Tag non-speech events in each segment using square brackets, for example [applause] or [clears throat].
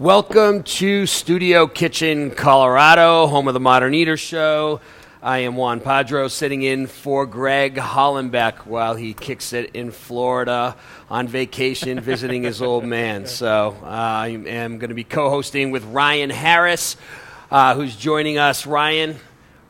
Welcome to Studio Kitchen, Colorado, home of the Modern Eater Show. I am Juan Padró, sitting in for Greg Hollenbeck while he kicks it in Florida on vacation, [laughs] visiting his old man. So uh, I am going to be co-hosting with Ryan Harris, uh, who's joining us. Ryan,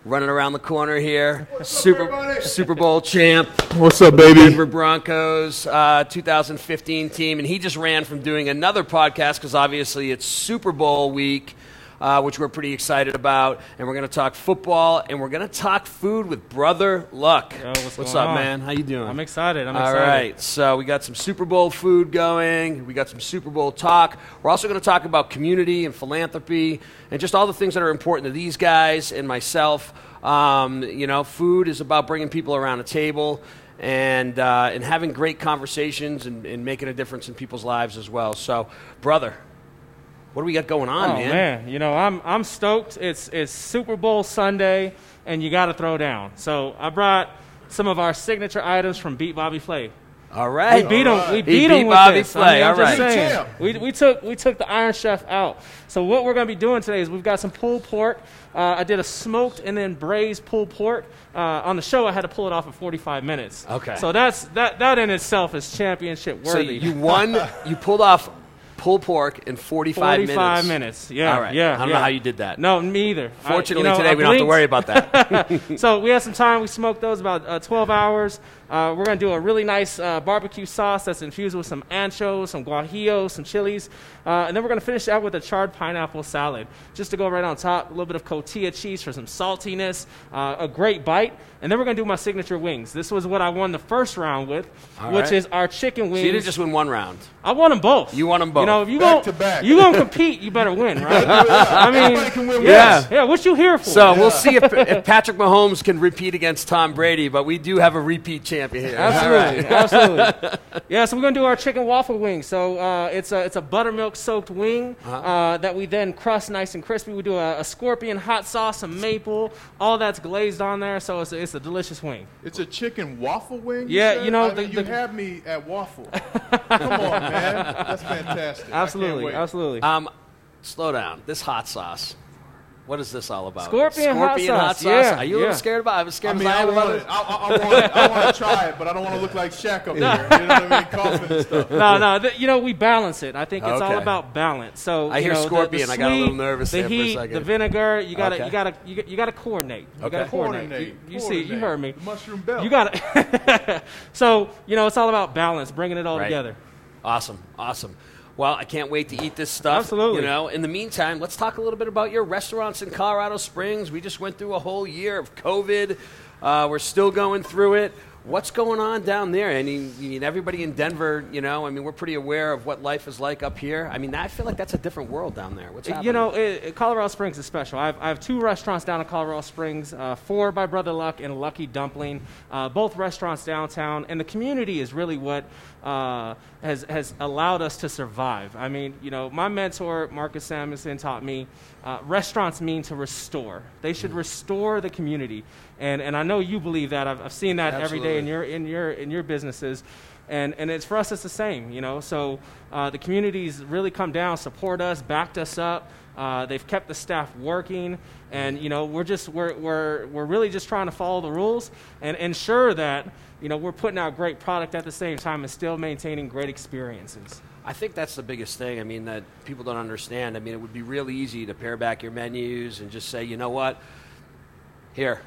running around the corner here, Super Super Bowl champ. What's up, baby? Denver Broncos uh, 2015 team, and he just ran from doing another podcast because obviously it's Super Bowl week, uh, which we're pretty excited about, and we're going to talk football and we're going to talk food with Brother Luck. Yo, what's what's going up, on? man? How you doing? I'm excited. I'm All excited. right, so we got some Super Bowl food going. We got some Super Bowl talk. We're also going to talk about community and philanthropy and just all the things that are important to these guys and myself. Um, you know, food is about bringing people around a table and uh, and having great conversations and, and making a difference in people's lives as well. So, brother, what do we got going on, Oh man? man, you know I'm I'm stoked. It's it's Super Bowl Sunday, and you got to throw down. So I brought some of our signature items from Beat Bobby Flay. All right, We beat him. We He beat beat him with Bobby this. Flay, I all mean, I'm just saying. We, we took we took the Iron Chef out. So what we're going to be doing today is we've got some pulled pork. Uh, I did a smoked and then braised pulled pork. Uh, on the show, I had to pull it off in 45 minutes. Okay. So that's that that in itself is championship worthy. So you won. you pulled off pulled pork in 45, 45 minutes. minutes. Yeah. All right. Yeah. I don't yeah. know how you did that. No, me either. I- Fortunately, you know, today I we don't have to worry about that. [laughs] So we had some time. We smoked those about uh, 12 hours. Uh, we're going to do a really nice uh, barbecue sauce that's infused with some anchovies, some guajillo, some chilies. Uh, and then we're going to finish out with a charred pineapple salad. Just to go right on top, a little bit of cotija cheese for some saltiness, uh, a great bite. And then we're going to do my signature wings. This was what I won the first round with, All which right. is our chicken so wings. you didn't just win one round. I won them both. You won 'em both. You know, if you Back go, to back. you gonna compete, you better win, right? [laughs] I mean, can win yeah, once. yeah. What you here for? So we'll see if, if Patrick Mahomes can repeat against Tom Brady, but we do have a repeat champion here. Absolutely, absolutely. [laughs] Yeah, so we're gonna do our chicken waffle wing. So uh, it's a it's a buttermilk soaked wing Uh-huh. uh, that we then crust nice and crispy. We do a, a scorpion hot sauce, some maple, all that's glazed on there. So it's a, it's a delicious wing. It's a chicken waffle wing. Yeah, said? you know, I the- mean, you the- have me at waffle. [laughs] Come on, man. That's fantastic. I can't Absolutely, wait. absolutely. Um, slow down. This hot sauce. What is this all about? Scorpion Scorpion hot sauce, yeah, Are you a yeah. little scared about? it? I was I scared mean, as I I am about want, it. I, I, I, want, I want to try it, but I don't want to look like Shaq up there. You know what I mean? [laughs] Coughing and stuff. no, no. th- you know, we balance it. I think it's all about balance. So I hear know, the- scorpion, The, I got a little nervous the there for a heat, second. the vinegar. You gotta, Okay. you gotta, you, got- you gotta coordinate. You Okay. gotta coordinate. Coordinate. You, you see, you heard me. The mushroom belt. You got to. [laughs] so you know, it's all about balance, bringing it all Right. together. Awesome, awesome. Well, I can't wait to eat this stuff. Absolutely. You know, in the meantime, let's talk a little bit about your restaurants in Colorado Springs. We just went through a whole year of COVID. Uh, we're still going through it. What's going on down there? I mean, everybody in Denver, you know, I mean, we're pretty aware of what life is like up here. I mean, I feel like that's a different world down there. What's happening? You know, it, Colorado Springs is special. I have, I have two restaurants down in Colorado Springs, uh, four by Brother Luck and Lucky Dumpling, uh, both restaurants downtown. And the community is really what uh, has, has allowed us to survive. I mean, you know, my mentor, Marcus Samuelsson, taught me uh, restaurants mean to restore. They should restore the community. And, and I know you believe that. I've, I've seen that every day in your, in your, in your businesses and and it's for us it's the same you know so uh, the communities really come down support us backed us up uh, they've kept the staff working and you know we're just we're, we're we're really just trying to follow the rules and ensure that you know we're putting out great product at the same time and still maintaining great experiences I think that's the biggest thing. I mean, that people don't understand. I mean, it would be real easy to pare back your menus and just say, you know what? Here,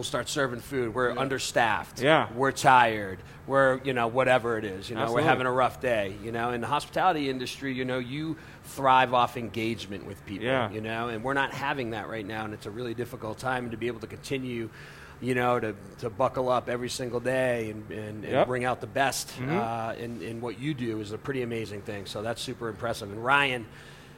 we'll start serving food. We're understaffed. Yeah. We're tired. We're, you know, whatever it is. You know, Absolutely. we're having a rough day. You know, in the hospitality industry, you know, you thrive off engagement with people. Yeah. You know, and we're not having that right now, and it's a really difficult time. To be able to continue, you know, to, to buckle up every single day and, and, and Yep. bring out the best uh, in, in what you do is a pretty amazing thing. So that's super impressive. And Ryan,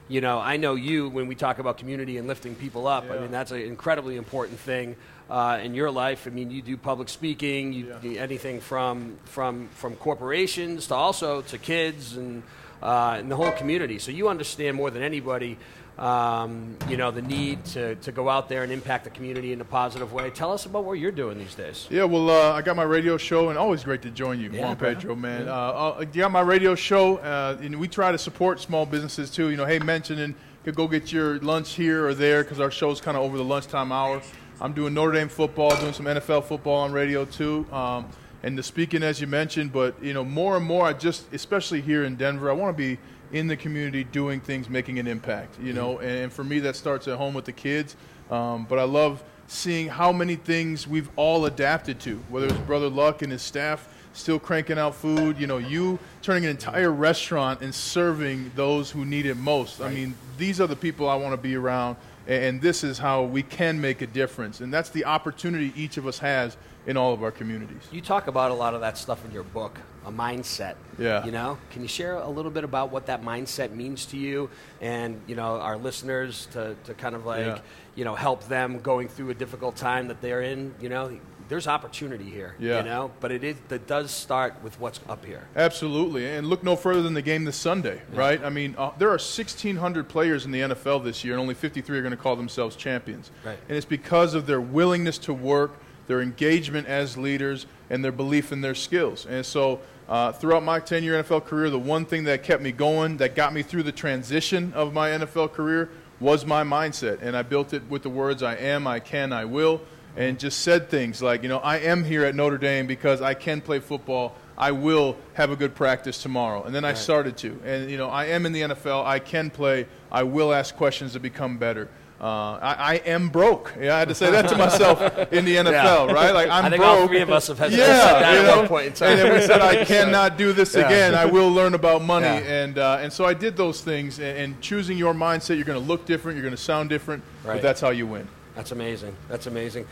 you know, I know you when we talk about community and lifting people up. I mean, that's an incredibly important thing uh, in your life. I mean, you do public speaking, you Yeah. do anything from from from corporations to also to kids and uh, and the whole community. So you understand more than anybody. Um, you know the need to, to go out there and impact the community in a positive way. Tell us about what you're doing these days. Yeah, well, uh, I got my radio show, and always great to join you, Yeah, Juan. Pedro, man. Uh, uh, I got my radio show, uh, and we try to support small businesses too. You know, hey, mentioning could go get your lunch here or there because our show's kind of over the lunchtime hour. I'm doing Notre Dame football, doing some NFL football on radio too, um, and the speaking as you mentioned. But you know, more and more, I just, especially here in Denver, I want to be in the community doing things, making an impact. You know, and, for me, that starts at home with the kids. Um, but I love seeing how many things we've all adapted to, whether it's Brother Luck and his staff still cranking out food, you know, you turning an entire restaurant and serving those who need it most. I mean, these are the people I want to be around, and this is how we can make a difference. And that's the opportunity each of us has in all of our communities. You talk about a lot of that stuff in your book, a mindset. Yeah. You know, can you share a little bit about what that mindset means to you, and you know our listeners to, to kind of like Yeah. you know help them going through a difficult time that they're in. You know, there's opportunity here. Yeah. You know, but it is that does start with what's up here. Absolutely, and look no further than the game this Sunday, right? I mean, uh, there are 1,600 players in the NFL this year, and only 53 are going to call themselves champions. Right. And it's because of their willingness to work, their engagement as leaders, and their belief in their skills. And so, uh, throughout my 10-year NFL career, the one thing that kept me going, that got me through the transition of my NFL career, was my mindset, and I built it with the words "I am, I can, I will." And just said things like, you know, I am here at Notre Dame because I can play football. I will have a good practice tomorrow. And then I started to. And, you know, I am in the NFL. I can play. I will ask questions to become better. Uh, I, I am broke. Yeah, I had to say that to myself [laughs] in the NFL, right? Like I'm I think broke. all three of us have had to yeah, say that you at know? one point in time. And then we said, I cannot do this Yeah. again. I will learn about [laughs] money. Yeah. And, uh, and so I did those things. And, and choosing your mindset, you're going to look different, you're going to sound different, Right. but that's how you win. That's amazing. That's amazing.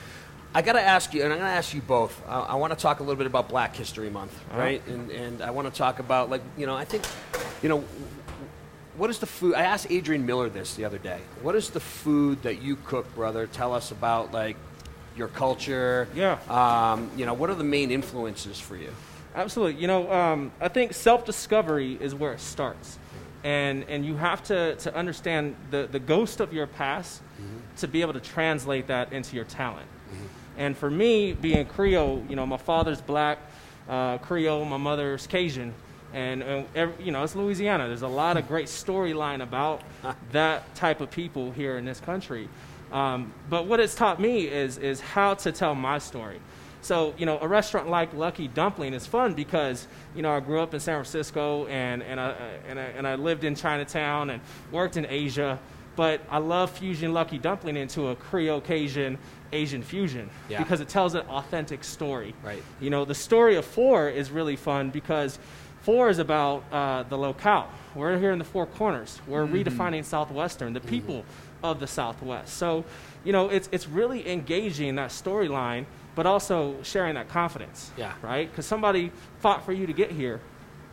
I got to ask you, and I'm going to ask you both. I, I want to talk a little bit about Black History Month, right? And, and I want to talk about, like, you know, I think, you know, what is the food? I asked Adrian Miller this the other day. What is the food that you cook, brother? Tell us about, like, your culture. Yeah. Um, you know, what are the main influences for you? Absolutely. You know, um, I think self-discovery is where it starts, and and you have to to understand the the ghost of your past to be able to translate that into your talent. And for me, being Creole, you know, my father's black, uh, Creole, my mother's Cajun, and, and ev you know, it's Louisiana. There's a lot of great storyline about [laughs] that type of people here in this country. Um, but what it's taught me is is how to tell my story. So, you know, a restaurant like Lucky Dumpling is fun because, you know, I grew up in San Francisco and, and, I, and, I, and I lived in Chinatown and worked in Asia. But I love fusing Lucky Dumpling into a Creole Cajun Asian fusion Yeah. because it tells an authentic story. Right. You know, the story of Four is really fun because Four is about uh, the locale. We're here in the Four Corners. We're redefining Southwestern, the people of the Southwest. So, you know, it's, it's really engaging that storyline, but also sharing that confidence. Yeah. Right? Because somebody fought for you to get here.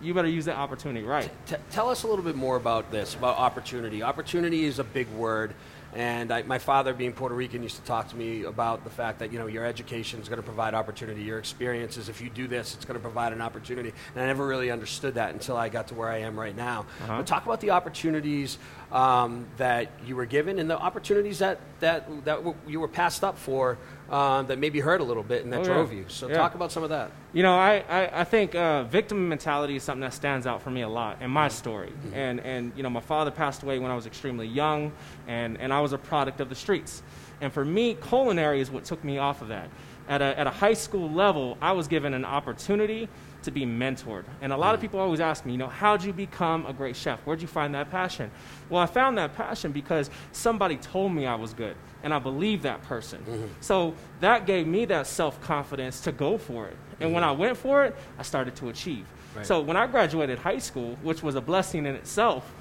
You better use that opportunity right. T- tell us a little bit more about this, about opportunity. Opportunity is a big word. And I, my father, being Puerto Rican, used to talk to me about the fact that you know your education is going to provide opportunity. Your experiences, if you do this, it's going to provide an opportunity. And I never really understood that until I got to where I am right now. Uh-huh. But talk about the opportunities um, that you were given and the opportunities that that that w- you were passed up for um, that maybe hurt a little bit and that Oh, yeah. drove you. So Yeah. talk about some of that. You know, I, I, I think uh, victim mentality is something that stands out for me a lot in my story. And, and, you know, my father passed away when I was extremely young, and, and I was a product of the streets. And for me, culinary is what took me off of that. At a, at a high school level, I was given an opportunity to be mentored. And a lot of hmm. people always ask me, you know, how'd you become a great chef? Where'd you find that passion? Well, I found that passion because somebody told me I was good, and I believed that person. Mm-hmm. So that gave me that self confidence to go for it. And when mm-hmm. I went for it, I started to achieve. Right. So when I graduated high school, which was a blessing in itself,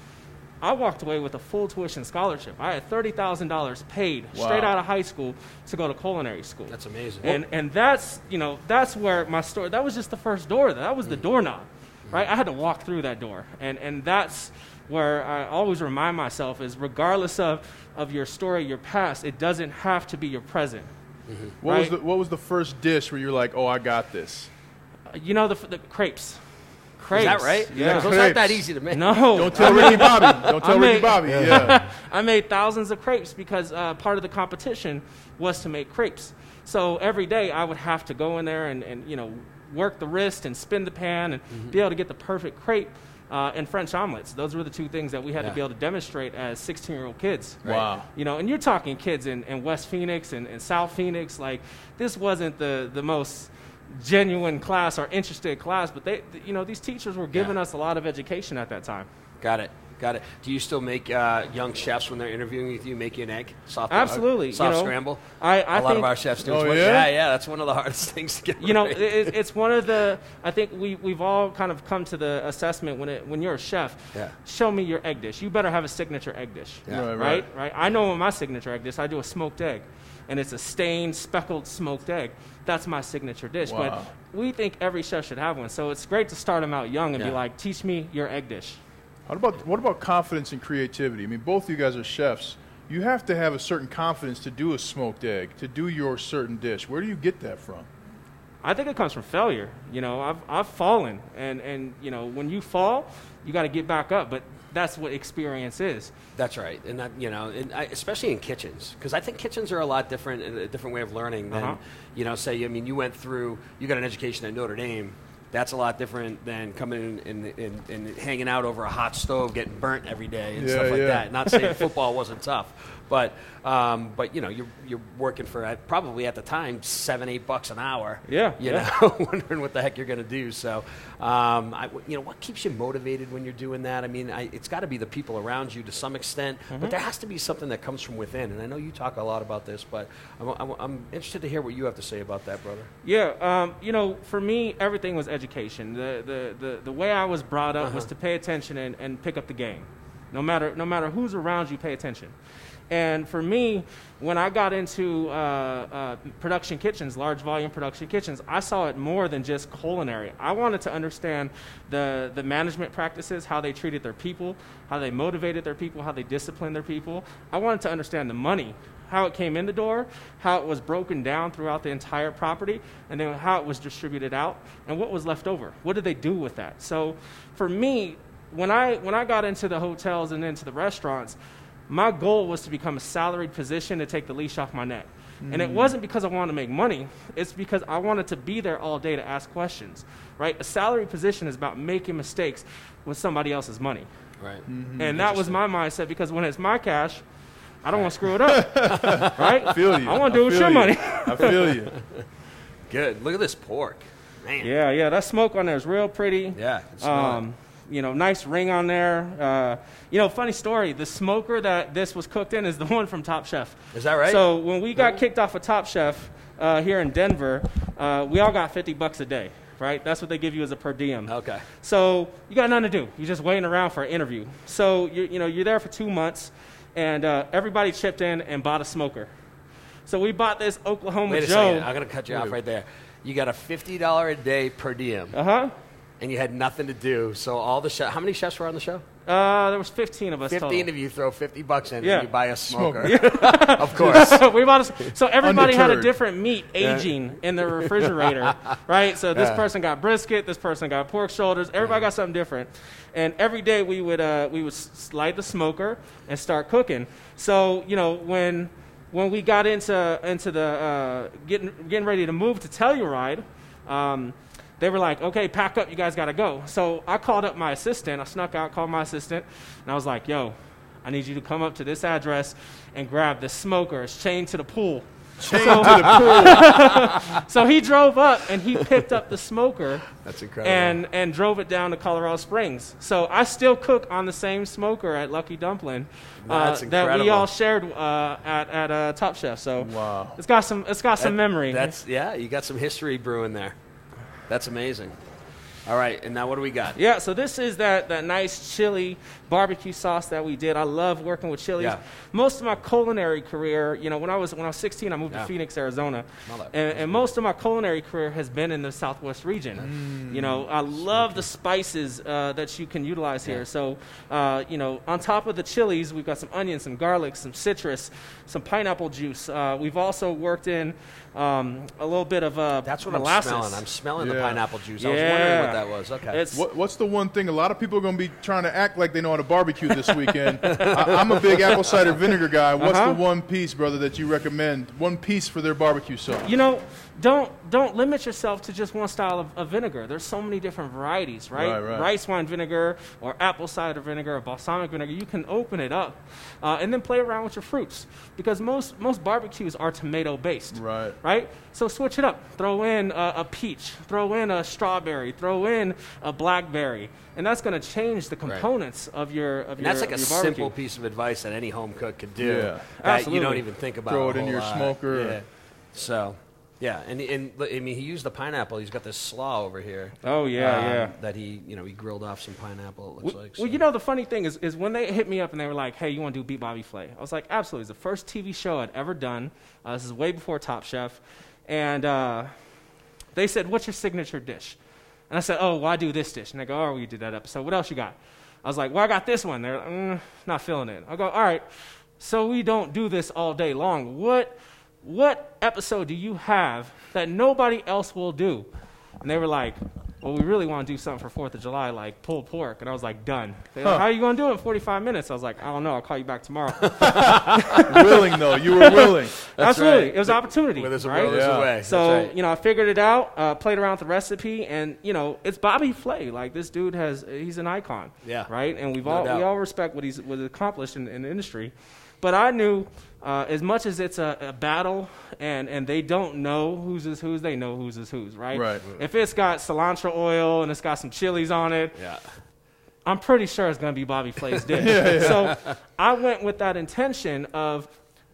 I walked away with a full tuition scholarship. I had thirty thousand dollars paid straight out of high school to go to culinary school. That's amazing. And and that's you know that's where my story. That was just the first door. That was the doorknob, right? I had to walk through that door, and and that's where I always remind myself is regardless of of your story, your past, it doesn't have to be your present. What was the What was the first dish where you're like, "Oh, I got this"? Uh, You know the, the crepes. Crepes. Is that right? Yeah. Because those aren't that easy to make. No. Don't tell Ricky Bobby. Don't tell I Ricky made- Bobby. [laughs] [laughs] Yeah. I made thousands of crepes because uh, part of the competition was to make crepes. So every day I would have to go in there and, and you know work the wrist and spin the pan and Mm-hmm. be able to get the perfect crepe uh, and French omelets. Those were the two things that we had Yeah. to be able to demonstrate as 16 year old kids. Wow. You know, and you're talking kids in, in West Phoenix and, and South Phoenix. Like this wasn't the the most genuine class or interested class, but they, you know, these teachers were giving Yeah. us a lot of education at that time. Got it. Got it. Do you still make uh, young chefs when they're interviewing with you make you an egg? Soft Absolutely, Soft you know, scramble. I- I a lot think- of our chefs do. Oh, yeah? yeah, yeah. That's one of the [laughs] hardest things to get. you know, it, it's one of the. I think we we've all kind of come to the assessment when it when you're a chef. Yeah. Show me your egg dish. You better have a signature egg dish. Yeah. Right, Right. Right. I know my signature egg dish. I do a smoked egg, and it's a stained, speckled smoked egg. That's my signature dish. Wow. But we think every chef should have one. So it's great to start them out young and Yeah. be like, teach me your egg dish. What about what about confidence and creativity? I mean, both of you guys are chefs. You have to have a certain confidence to do a smoked egg, to do your certain dish. Where do you get that from? I think it comes from failure. You know, I've, I've fallen, and, and you know, when you fall, you got to get back up. But that's what experience is. That's right, and that you know, and I, especially in kitchens, because I think kitchens are a lot different, and a different way of learning than Uh-huh. you know. Say, I mean, you went through, you got an education at Notre Dame. That's a lot different than coming in and, and, and hanging out over a hot stove, getting burnt every day and Yeah, stuff like yeah. that. Not saying [laughs] football wasn't tough, but um, but you know, you're you're working for uh, probably at the time seven, eight bucks an hour. Yeah, you yeah. know, [laughs] wondering what the heck you're going to do. So, um, I, you know, what keeps you motivated when you're doing that? I mean, I, it's got to be the people around you to some extent, Mm-hmm. but there has to be something that comes from within. And I know you talk a lot about this, but I'm, I'm, I'm interested to hear what you have to say about that, brother. Yeah, um, you know, for me, everything was education. The, the, the, the way I was brought up was to pay attention and, and pick up the game. No matter, no matter who's around you, pay attention. And for me, when I got into uh, uh, production kitchens, large volume production kitchens, I saw it more than just culinary. I wanted to understand the, the management practices, how they treated their people, how they motivated their people, how they disciplined their people. I wanted to understand the money, how it came in the door, how it was broken down throughout the entire property, and then how it was distributed out, and what was left over. What did they do with that? So for me, when I, when I got into the hotels and into the restaurants, my goal was to become a salaried position to take the leash off my neck. And it wasn't because I wanted to make money, it's because I wanted to be there all day to ask questions, right? A salaried position is about making mistakes with somebody else's money. Right. And that was my mindset because when it's my cash, I don't want to screw it up, [laughs] right? I feel you. I want to do it with your you. money. I feel you. [laughs] Good. Look at this pork, man. yeah, yeah, that smoke on there is real pretty. Yeah. I can smell Um, you know, nice ring on there. Uh, you know, funny story. The smoker that this was cooked in is the [laughs] one from Top Chef. Is that right? So when we got kicked off of Top Chef uh, here in Denver, uh, we all got 50 bucks a day, right? That's what they give you as a per diem. okay. So you got nothing to do. You're just waiting around for an interview. So you you know you're there for two months, and uh, everybody chipped in and bought a smoker. So we bought this Oklahoma Wait a Joe. second. I'm going to cut you off right there. You got a fifty dollar a day per diem, Uh huh. And you had nothing to do. So all the chefs. How many chefs were on the show? Uh, there was 15 of us. Fifteen total. of you throw fifty bucks in, Yeah. and you buy a smoker. Smoker. [laughs] of course. [laughs] we bought a, so everybody had a different meat aging in the refrigerator, [laughs] right? So this Yeah. person got brisket, this person got pork shoulders. Everybody got something different, and every day we would uh, we would light the smoker and start cooking. So you know when when we got into into the uh, getting getting ready to move to Telluride. Um, they were like, okay, pack up, you guys gotta go. So I called up my assistant. I snuck out, called my assistant, and I was like, yo, I need you to come up to this address and grab the smoker. It's chained to the pool. Chained to the pool. [laughs] So he drove up and he picked up the smoker That's incredible. and, and drove it down to Colorado Springs. So I still cook on the same smoker at Lucky Dumpling uh, that we all shared uh, at, at uh, Top Chef. So Wow. it's got some it's got some That- memory. That's yeah. You got some history brewing there. That's amazing. All right, and now what do we got? Yeah, so this is that, that nice chili barbecue sauce that we did. I love working with chilies. Yeah. Most of my culinary career, you know, when I was when I was 16, I moved Yeah. to Phoenix, Arizona, and, and most of my culinary career has been in the Southwest region. You know, I love the spices uh, that you can utilize here. Yeah. So, uh, you know, on top of the chilies, we've got some onions, some garlic, some citrus, some pineapple juice. Uh, we've also worked in um, a little bit of uh, That's what molasses. I'm smelling. I'm smelling the pineapple juice. I was wondering what Yeah. that was. Okay. What, what's the one thing? A lot of people are going to be trying to act like they know how to barbecue this weekend. [laughs] I, I'm a big apple cider vinegar guy. What's Uh-huh. the one piece, brother, that you recommend? One piece for their barbecue sauce. you know, don't don't limit yourself to just one style of, of vinegar. There's so many different varieties, right? Right, right. Rice wine vinegar or apple cider vinegar or balsamic vinegar. You can open it up uh, and then play around with your fruits because most most barbecues are tomato based. Right. Right. So switch it up. Throw in a, a peach. Throw in a strawberry. Throw in a blackberry. And that's going to change the components of your of And your, that's like a your barbecue. simple piece of advice that any home cook could do. Yeah. that you don't even think about. It. Throw a it in your lot. smoker. Yeah. So, yeah, and and I mean, he used the pineapple. He's got this slaw over here. Oh yeah, um, yeah. That he, you know, he grilled off some pineapple. It looks Well, like. well, you know, the funny thing is, is when they hit me up and they were like, "Hey, you want to do Beat Bobby Flay?" I was like, "Absolutely!" It's the first TV show I'd ever done. Uh, this is way before Top Chef, and uh, they said, "What's your signature dish?" And I said, "Oh, well, I do this dish." And they go, "Oh, we did that episode. What else you got?" I was like, "Well, I got this one." They're like, mm, "Not feeling it." I go, "All right." So we don't do this all day long. What what episode do you have that nobody else will do? And they were like, well, we really want to do something for Fourth of July, like pulled pork. And I was like, done. They're like, How are you going to do it in 45 minutes? I was like, I don't know. I'll call you back tomorrow. [laughs] [laughs] willing, though. You were willing. [laughs] Absolutely. right. It was an opportunity. Where there's a right? will, there's Yeah. a way. So right. you know, I figured it out, uh, played around with the recipe, and you know, it's Bobby Flay. Like this dude has, he's an icon. Yeah. Right. And we've No all doubt. we all respect what he's what accomplished in, in the industry. But I knew, uh, as much as it's a, a battle, and and they don't know who's is who's, they know who's is who's. Right. Right. If it's got cilantro oil and it's got some chilies on it, yeah. I'm pretty sure it's going to be Bobby Flay's [laughs] dish. Yeah. So I went with that intention of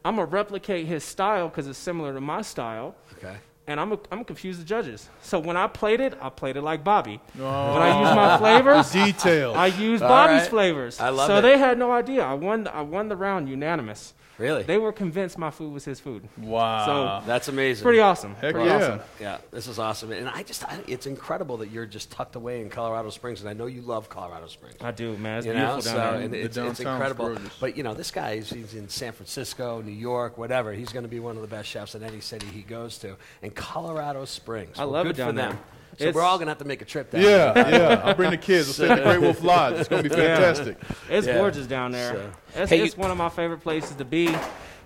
I'm going to replicate his style because it's similar to my style, Okay. And I'm going to confuse the judges. So when I played it, I played it like Bobby. Oh, When I use my flavors, details. I used Bobby's right. flavors. I love so it. they had no idea. I won. I won the round unanimous. Really? They were convinced my food was his food. wow. That's amazing. Pretty awesome. Heck Pretty yeah. awesome. Yeah, this is awesome, and I just I, it's incredible that you're just tucked away in Colorado Springs, and I know you love Colorado Springs. I do, man. It's you know, beautiful so down there. and The it's, it's incredible. gorgeous. But you know, this guy is he's in San Francisco, New York, whatever. He's going to be one of the best chefs in any city he goes to. And Colorado Springs, I Well, love good it down for them. There. So It's- we're all going to have to make a trip down. Yeah, there. yeah. I'll bring the kids. We'll stay at the Great Wolf Lodge. It's going to be [laughs] Yeah. fantastic. It's Yeah. gorgeous down there. So- It's, Hey, it's you- one of my favorite places to be.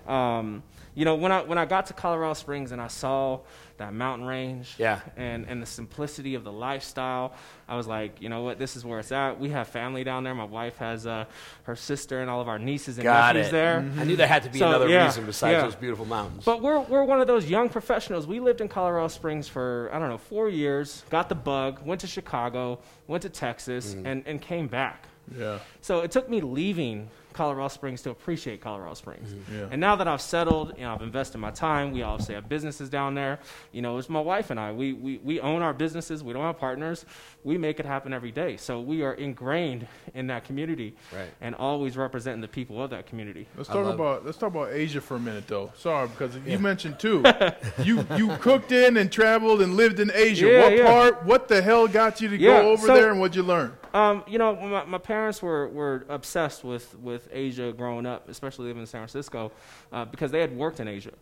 Um, you know, when I when I got to Colorado Springs and I saw that mountain range, Yeah. and and the simplicity of the lifestyle, I was like, you know what, this is where it's at. We have family down there. My wife has uh, her sister and all of our nieces and Got nephews it. there. I knew there had to be So, another yeah, reason besides yeah. those beautiful mountains. But we're, we're one of those young professionals. We lived in Colorado Springs for, I don't know, four years, got the bug, went to Chicago, went to Texas, Mm-hmm. and, and came back. Yeah. So it took me leaving Colorado Springs to appreciate Colorado Springs. Mm-hmm. Yeah. And now that I've settled, you know, I've invested my time. We obviously have businesses down there. You know, it's my wife and I. We, we, we own our businesses. We don't have partners. We make it happen every day. So we are ingrained in that community Right. and always representing the people of that community. Let's talk love- about let's talk about Asia for a minute, though. Sorry, because you mentioned too. [laughs] you you cooked in and traveled and lived in Asia. Yeah, what yeah. part? What the hell got you to Yeah, go over so- there, and what'd you learn? Um, you know, my, my parents were, were obsessed with, with Asia growing up, especially living in San Francisco, uh, because they had worked in Asia.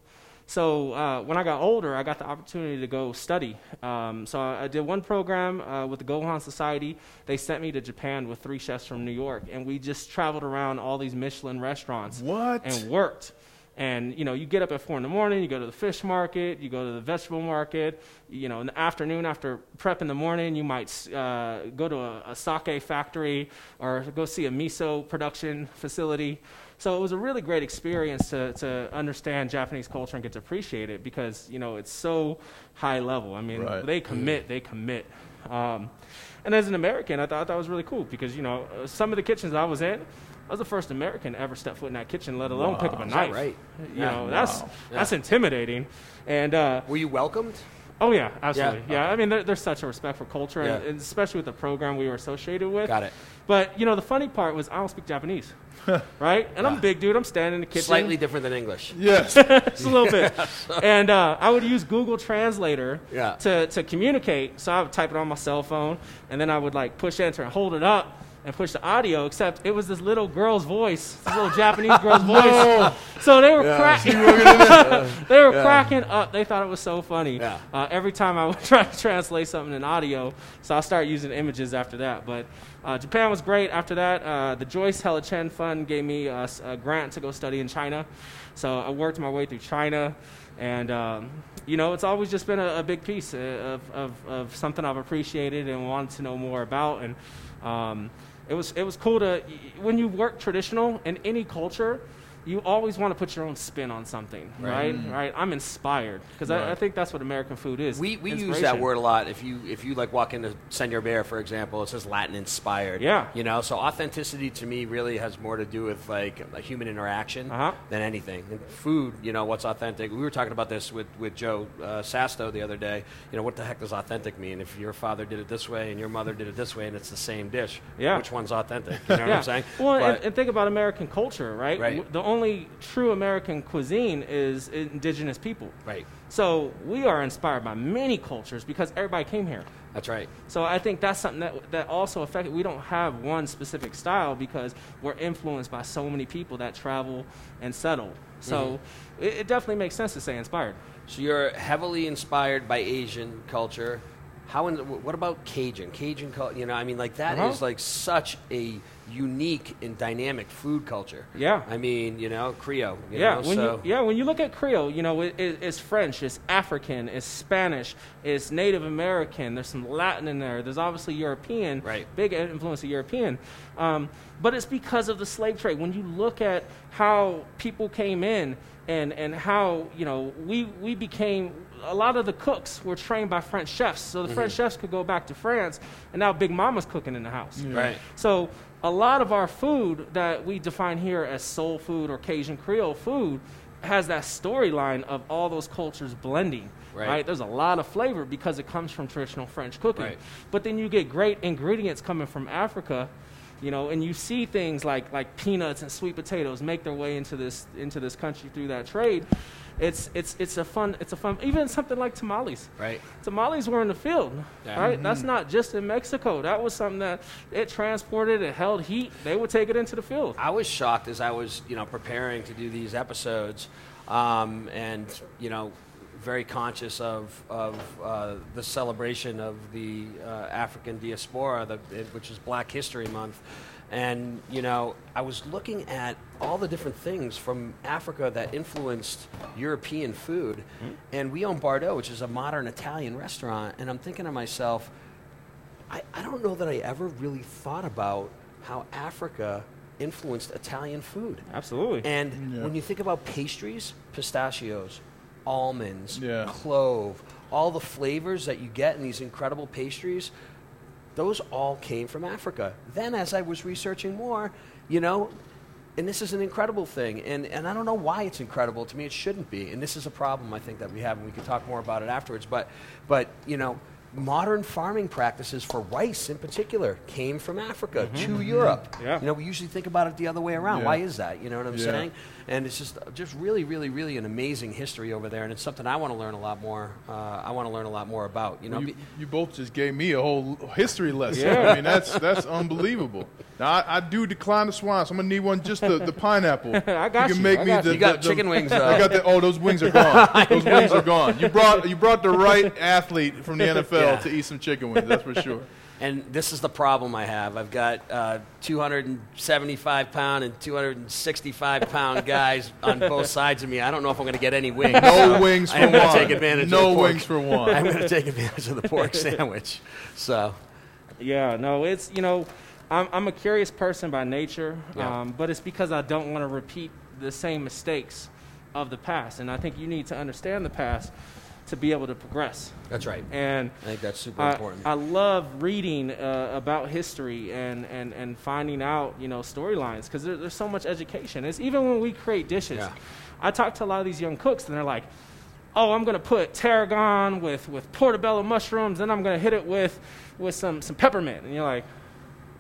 So uh, when I got older, I got the opportunity to go study. Um, so I, I did one program uh, with the Gohan Society. They sent me to Japan with three chefs from New York, and we just traveled around all these Michelin restaurants What? and worked. And you know, you get up at four in the morning, you go to the fish market, you go to the vegetable market. You know, in the afternoon after prep in the morning, you might uh, go to a, a sake factory or go see a miso production facility. So it was a really great experience to, to understand Japanese culture and get to appreciate it because you know it's so high level. I mean, Right. they commit, they commit. Um, and as an American, I thought that was really cool because you know some of the kitchens I was in, I was the first American to ever step foot in that kitchen, let alone pick up a Is knife. right? You Yeah. know, that's Wow. that's intimidating. And uh, Were you welcomed? oh yeah, absolutely. Yeah, Yeah, I mean, there, there's such a respect for culture, and, Yeah. and especially with the program we were associated with. Got it. But you know, the funny part was I don't speak Japanese, [laughs] right? And I'm a big dude. I'm standing in the kitchen. Slightly different than English. Yes. [laughs] just a little bit. [laughs] And uh, I would use Google Translator Yeah. to, to communicate. So I would type it on my cell phone, and then I would like push enter and hold it up, and push the audio, except it was this little girl's voice, this little [laughs] Japanese girl's voice. So they were cracking. [laughs] [laughs] they were cracking up. They thought it was so funny. Yeah. Uh, every time I would try to translate something in audio, so I started using images after that. But uh, Japan was great. After that, uh, the Joyce Hella Chen Fund gave me a grant to go study in China. So I worked my way through China, and um, you know, it's always just been a, a big piece uh, of, of, of something I've appreciated and wanted to know more about. And um, it was it was cool to when you work traditional in any culture. You always want to put your own spin on something, right? Right. I'm inspired because I, I think that's what American food is. We, we use that word a lot. If you if you like walk into Senor Bear, for example, it says Latin inspired. Yeah. You know, so authenticity to me really has more to do with like a human interaction Uh-huh. than anything. And food, you know, what's authentic? We were talking about this with with Joe uh, Sasto the other day. You know, what the heck does authentic mean? If your father did it this way and your mother did it this way, and it's the same dish, Yeah. which one's authentic? You know what I'm saying? Well, and, and think about American culture, right? Right. The only true American cuisine is indigenous people. right. So we are inspired by many cultures because everybody came here. That's right. So I think that's something that that also affected. We don't have one specific style because we're influenced by so many people that travel and settle. So Mm-hmm. it, it definitely makes sense to say inspired. So you're heavily inspired by Asian culture. How in, what about Cajun? Cajun culture, you know, I mean, like that is Uh-huh. like such a unique and dynamic food culture. Yeah. I mean, you know, Creole. You yeah, know, when so you yeah when you look at Creole, you know it, it, it's French, it's African, it's Spanish, it's Native American. There's some Latin in there. There's obviously European, Right. Big influence of European, um, but it's because of the slave trade. When you look at how people came in and and how you know we we became. A lot of the cooks were trained by French chefs, so the French chefs could go back to France, and now Big Mama's cooking in the house. right. So a lot of our food that we define here as soul food or Cajun Creole food has that storyline of all those cultures blending. Right. There's a lot of flavor because it comes from traditional French cooking. Right. But then you get great ingredients coming from Africa, you know, and you see things like like peanuts and sweet potatoes make their way into this into this country through that trade. It's it's it's a fun it's a fun even something like tamales. Right. Tamales were in the field, Yeah. right? That's not just in Mexico. That was something that it transported, it held heat. They would take it into the field. I was shocked as I was, you know, preparing to do these episodes, um, and you know, very conscious of of uh, the celebration of the uh, African diaspora, the, which is Black History Month, and you know, I was looking at all the different things from Africa that influenced European food, hmm? and we own Bar Dough, which is a modern Italian restaurant, and I'm thinking to myself. I, I don't know that I ever really thought about how Africa influenced Italian food. Absolutely. And Yeah. when you think about pastries, pistachios, almonds, Yeah. clove, all the flavors that you get in these incredible pastries, those all came from Africa. Then, as I was researching more, you know, and this is an incredible thing, and, and I don't know why it's incredible. To me, it shouldn't be, and this is a problem I think that we have, and we can talk more about it afterwards. But, but you know, modern farming practices for rice, in particular, came from Africa mm-hmm. to Europe. Mm-hmm. Yeah. You know, we usually think about it the other way around. Yeah. Why is that? You know what I'm Yeah. saying? And it's just, just really, really, really an amazing history over there, and it's something I want to learn a lot more. Uh, I want to learn a lot more about. You know, You, you both just gave me a whole history lesson. Yeah. I mean, that's that's unbelievable. Now I, I do decline the swine, so I'm gonna need one just the, the pineapple. [laughs] I got you. Can you. make I me got the, you. You got the- chicken wings, I uh, got the. Oh, those wings are gone. [laughs] those wings are gone. You brought you brought the right athlete from the [laughs] NFL Yeah. to eat some chicken wings. That's for sure. And this is the problem I have. I've got uh, 275 pound and 265 pound [laughs] guys on both sides of me. I don't know if I'm going to get any wings. No so wings for I'm gonna one. take advantage. no of the pork. wings for one. I'm going to take advantage of the pork [laughs] sandwich. So Yeah, no, it's you know, I'm I'm a curious person by nature, Yeah. um, but it's because I don't want to repeat the same mistakes of the past, and I think you need to understand the past to be able to progress. that's right. And I think that's super I, important. I love reading uh, about history and, and, and finding out you know storylines because there, there's so much education. It's even when we create dishes. Yeah. I talk to a lot of these young cooks and they're like, "Oh, I'm gonna put tarragon with with portobello mushrooms, and I'm gonna hit it with with some some peppermint." And you're like,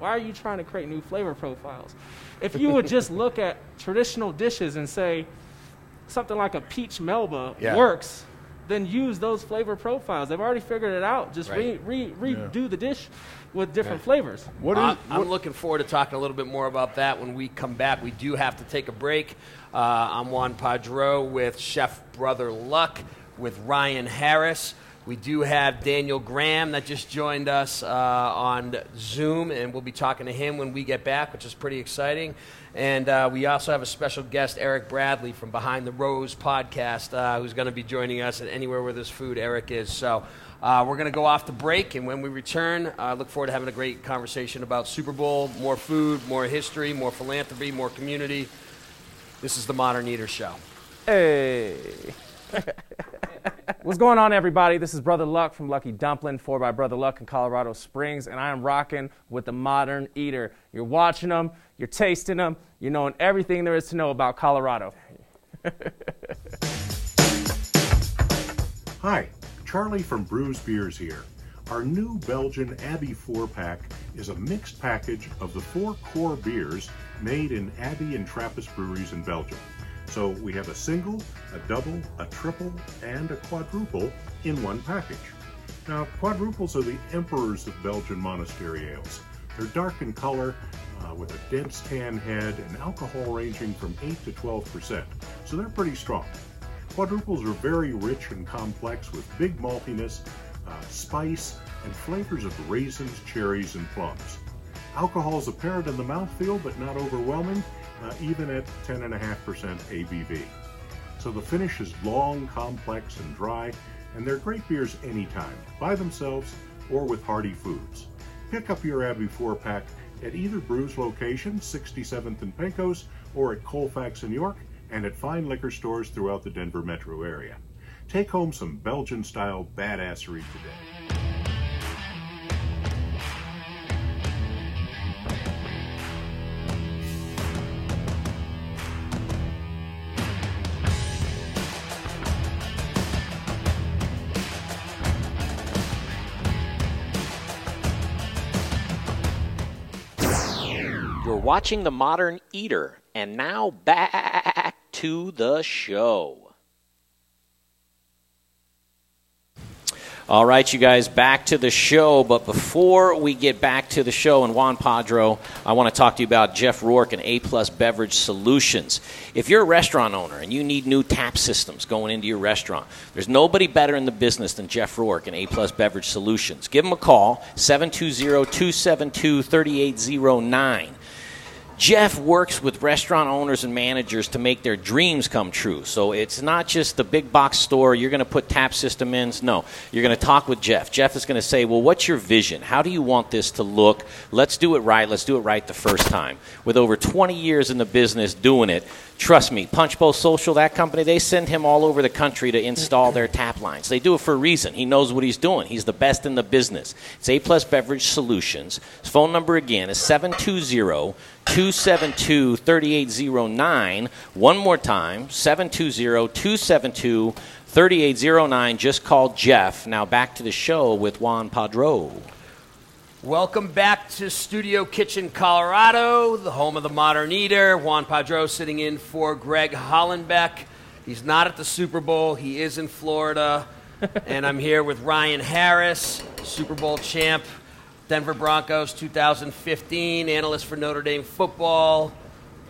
"Why are you trying to create new flavor profiles?" If you would just [laughs] look at traditional dishes and say something like a peach melba Yeah. works, then use those flavor profiles. They've already figured it out. Just Right. re, re, redo the dish with different flavors. What I- is I'm what- looking forward to talking a little bit more about that when we come back. We do have to take a break. Uh, I'm Juan Padró with Chef Brother Luck with Ryan Harris. We do have Daniel Graham that just joined us uh, on Zoom, and we'll be talking to him when we get back, which is pretty exciting. And uh, we also have a special guest, Eric Bradley from Behind the Rose podcast, uh, who's going to be joining us at Anywhere Where There's Food, Eric is. So uh, we're going to go off the break, and when we return, I look forward to having a great conversation about Super Bowl, more food, more history, more philanthropy, more community. This is the Modern Eater Show. Hey. [laughs] What's going on, everybody? This is Brother Luck from Lucky Dumpling, 4 by Brother Luck in Colorado Springs, and I am rocking with the Modern Eater. You're watching them, you're tasting them, you're knowing everything there is to know about Colorado. [laughs] Hi, Charlie from Bruz Beers here. Our new Belgian Abbey 4 pack is a mixed package of the four core beers made in Abbey and Trappist breweries in Belgium. So we have a single, a double, a triple, and a quadruple in one package. Now, quadruples are the emperors of Belgian monastery ales. They're dark in color, uh, with a dense tan head, and alcohol ranging from 8 to 12%, so they're pretty strong. Quadruples are very rich and complex with big maltiness, uh, spice, and flavors of raisins, cherries, and plums. Alcohol is apparent in the mouthfeel, but not overwhelming, uh, even at 10.5% ABV. So the finish is long, complex, and dry, and they're great beers anytime, by themselves or with hearty foods. Pick up your Abbey 4 pack at either Bruz location, 67th and Pecos, or at Colfax in York, and at fine liquor stores throughout the Denver metro area. Take home some Belgian style badassery today. Watching The Modern Eater, and now back to the show. All right, you guys, back to the show. But before we get back to the show and Juan Padró, I want to talk to you about Jeff Rourke and A Plus Beverage Solutions. If you're a restaurant owner and you need new tap systems going into your restaurant, there's nobody better in the business than Jeff Rourke and A Plus Beverage Solutions. Give them a call, 720 272 3809. Jeff works with restaurant owners and managers to make their dreams come true. So it's not just the big box store, you're going to put tap system in. No, you're going to talk with Jeff. Jeff is going to say, Well, what's your vision? How do you want this to look? Let's do it right. Let's do it right the first time. With over 20 years in the business doing it, trust me, Punch Bowl Social, that company, they send him all over the country to install their tap lines. They do it for a reason. He knows what he's doing. He's the best in the business. It's A Plus Beverage Solutions. His phone number again is 720 272 3809. One more time 720 272 3809. Just call Jeff. Now back to the show with Juan Padró. Welcome back to Studio Kitchen, Colorado, the home of the Modern Eater. Juan Padró sitting in for Greg Hollenbeck. He's not at the Super Bowl, he is in Florida. [laughs] and I'm here with Ryan Harris, Super Bowl champ, Denver Broncos 2015, analyst for Notre Dame football.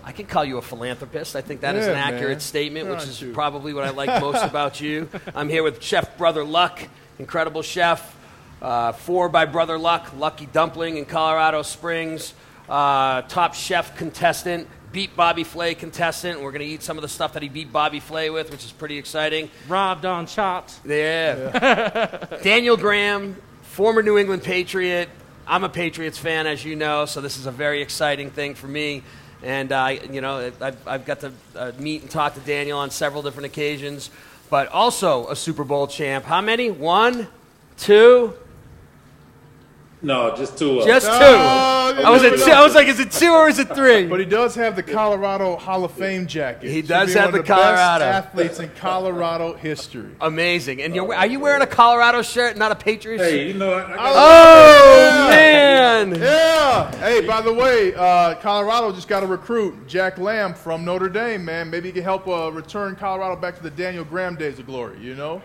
I can call you a philanthropist. I think that is Yeah, an accurate man. statement, which is you. probably what I like most [laughs] about you. I'm here with Chef Brother Luck, incredible chef. Uh, four by Brother Luck, Lucky Dumpling in Colorado Springs. Uh, top chef contestant, beat Bobby Flay contestant. We're going to eat some of the stuff that he beat Bobby Flay with, which is pretty exciting. Robbed on chopped. Yeah. [laughs] Daniel Graham, former New England Patriot. I'm a Patriots fan, as you know, so this is a very exciting thing for me. And, uh, you know, I've, I've got to uh, meet and talk to Daniel on several different occasions, but also a Super Bowl champ. How many? One, two, No, just two. uh, just two. Oh, I was, at two. I was like, is it two or is it three? But he does have the Colorado Hall of Fame jacket. He does be have one the Colorado. best athletes in Colorado history. Amazing. And you're, are you wearing a Colorado shirt, not a Patriots shirt? Hey, you know, I, I got, Oh, man. Yeah. Hey, by the way, uh, Colorado just got to recruit Jack Lamb from Notre Dame, man. Maybe he can help uh, return Colorado back to the Daniel Graham days of glory, you know?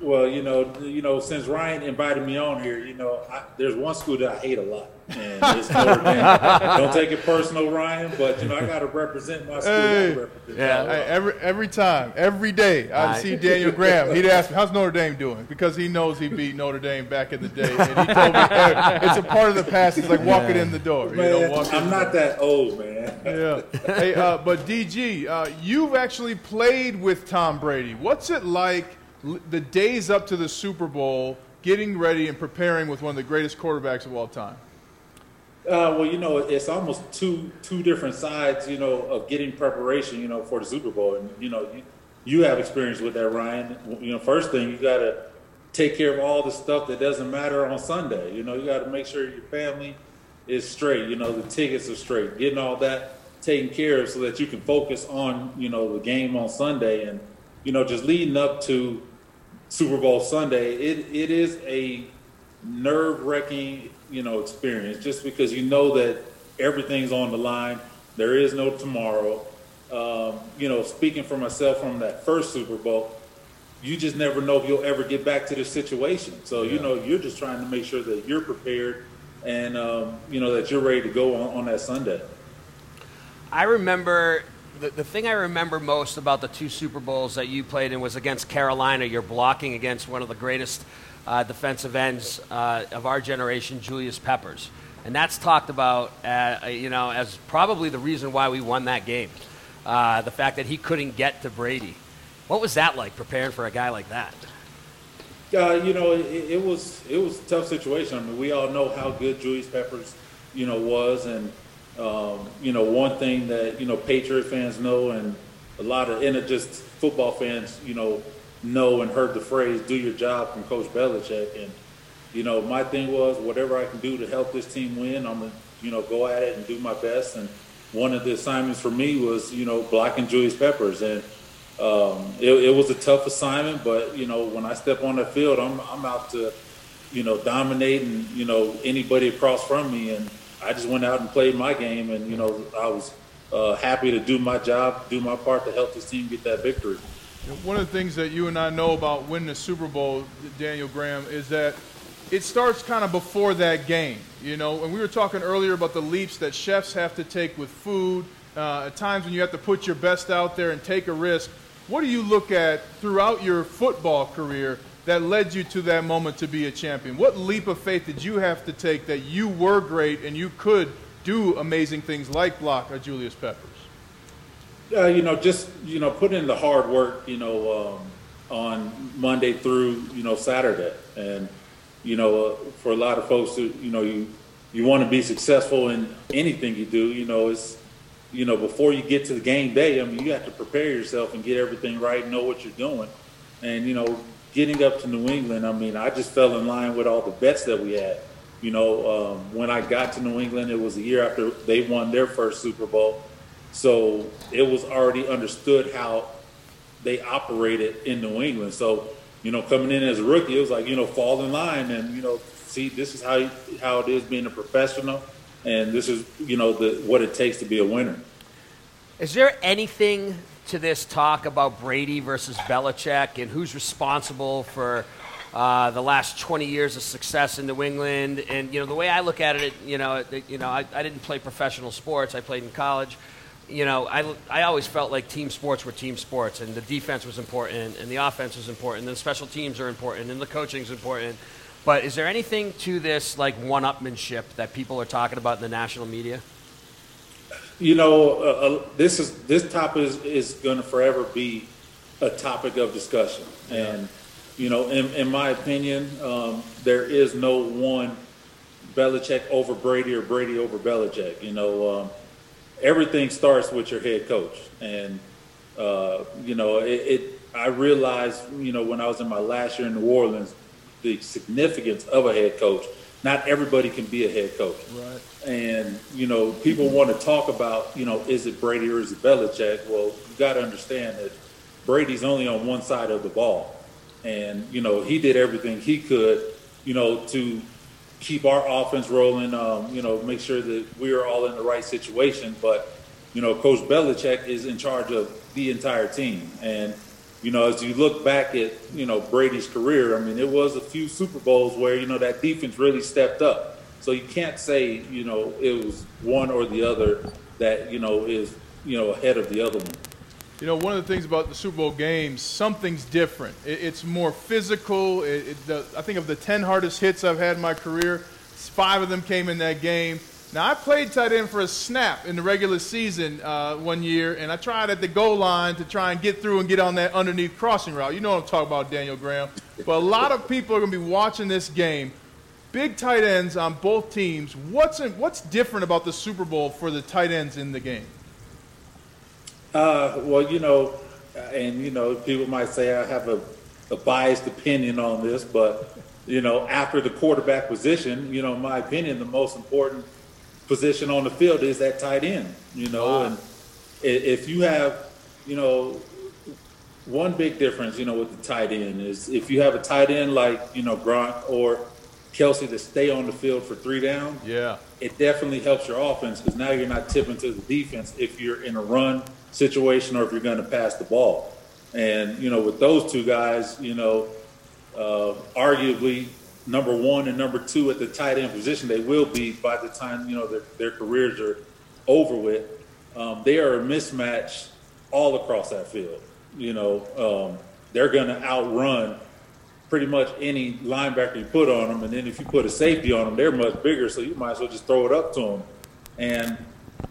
Well, you know, you know, since Ryan invited me on here, you know, I, there's one school that I hate a lot, and it's Notre Dame. [laughs] Don't take it personal, Ryan, but you know, I got to represent my school. Hey. Represent Yeah. Hey, every every time, every day, I'd see Daniel Graham. He'd ask me, "How's Notre Dame doing?" Because he knows he beat Notre Dame back in the day, and he told me "Hey, it's a part of the past. It's like walking in the door. You know, Man, I'm the not that old, man. Yeah. Hey, uh, but DG, uh, you've actually played with Tom Brady. What's it like l- the days up to the Super Bowl, getting ready and preparing with one of the greatest quarterbacks of all time? Uh, well, you know, it's almost two two different sides, you know, of getting preparation, you know, for the Super Bowl. And you know, you, you have experience with that, Ryan. You know, first thing you got to take care of all the stuff that doesn't matter on Sunday. You know, you got to make sure your family is straight. You know, the tickets are straight, getting all that taken care of so that you can focus on you know the game on Sunday and you know just leading up to Super Bowl Sunday. It it is a nerve wracking, you know, experience just because you know that everything's on the line. There is no tomorrow. Um, you know, speaking for myself from that first Super Bowl, you just never know if you'll ever get back to the situation. So, you know, you're just trying to make sure that you're prepared and, um, you know, that you're ready to go on, on that Sunday. I remember the, the thing I remember most about the two Super Bowls that you played in was against Carolina. You're blocking against one of the greatest uh, defensive ends uh, of our generation, Julius Peppers, and that's talked about, uh, you know, as probably the reason why we won that game. Uh, the fact that he couldn't get to Brady. What was that like preparing for a guy like that? Uh, you know, it, it was it was a tough situation. I mean, we all know how good Julius Peppers, you know, was, and um, you know, one thing that you know Patriot fans know, and a lot of and just football fans, you know, know and heard the phrase "do your job" from Coach Belichick. And you know, my thing was whatever I can do to help this team win, I'm gonna you know go at it and do my best. And one of the assignments for me was you know blocking Julius Peppers and. Um, it, it was a tough assignment, but you know, when I step on the field, I'm I'm out to, you know, dominate and you know anybody across from me, and I just went out and played my game, and you know, I was uh, happy to do my job, do my part to help this team get that victory. One of the things that you and I know about winning the Super Bowl, Daniel Graham, is that it starts kind of before that game. You know, and we were talking earlier about the leaps that chefs have to take with food. Uh, at times when you have to put your best out there and take a risk. What do you look at throughout your football career that led you to that moment to be a champion? What leap of faith did you have to take that you were great and you could do amazing things like block a Julius Peppers? Uh, you know, just you know, put in the hard work. You know, um, on Monday through you know Saturday, and you know, uh, for a lot of folks, who, you know, you you want to be successful in anything you do. You know, it's you know, before you get to the game day, I mean, you have to prepare yourself and get everything right, and know what you're doing, and you know, getting up to New England. I mean, I just fell in line with all the bets that we had. You know, um, when I got to New England, it was a year after they won their first Super Bowl. So it was already understood how they operated in New England. So, you know, coming in as a rookie, it was like, you know, fall in line and, you know, see, this is how, you, how it is being a professional. And this is, you know, the, what it takes to be a winner. Is there anything to this talk about Brady versus Belichick and who's responsible for uh, the last 20 years of success in New England? And you know, the way I look at it, you know, you know, I, I didn't play professional sports. I played in college. You know, I, I always felt like team sports were team sports, and the defense was important, and the offense was important, and the special teams are important, and the coaching is important. But is there anything to this like one-upmanship that people are talking about in the national media? You know, uh, uh, this is this topic is, is going to forever be a topic of discussion, and you know, in, in my opinion, um, there is no one Belichick over Brady or Brady over Belichick. You know, um, everything starts with your head coach, and uh, you know, it, it. I realized, you know, when I was in my last year in New Orleans, the significance of a head coach. Not everybody can be a head coach. Right. And, you know, people want to talk about, you know, is it Brady or is it Belichick? Well, you got to understand that Brady's only on one side of the ball. And, you know, he did everything he could, you know, to keep our offense rolling, um, you know, make sure that we are all in the right situation. But, you know, Coach Belichick is in charge of the entire team. And, you know, as you look back at you know Brady's career, I mean, it was a few Super Bowls where you know that defense really stepped up. So you can't say you know it was one or the other that you know is you know ahead of the other one. You know, one of the things about the Super Bowl games, something's different. It, it's more physical. It, it, the, I think of the 10 hardest hits I've had in my career, five of them came in that game. Now, I played tight end for a snap in the regular season uh, one year, and I tried at the goal line to try and get through and get on that underneath crossing route. You know what I'm talking about, Daniel Graham. But a lot of people are going to be watching this game. Big tight ends on both teams. What's, in, what's different about the Super Bowl for the tight ends in the game? Uh, well, you know, and you know, people might say I have a, a biased opinion on this, but you know, after the quarterback position, you know, in my opinion, the most important position on the field is that tight end. You know, wow. and if you have, you know, one big difference, you know, with the tight end is if you have a tight end like you know Gronk or Kelce to stay on the field for three downs, yeah, it definitely helps your offense because now you're not tipping to the defense if you're in a run situation or if you're going to pass the ball. And, you know, with those two guys, you know, uh, arguably number one and number two at the tight end position, they will be by the time, you know, their, their careers are over with. Um, they are a mismatch all across that field. You know, um, they're going to outrun pretty much any linebacker you put on them. And then if you put a safety on them, they're much bigger, so you might as well just throw it up to them. And,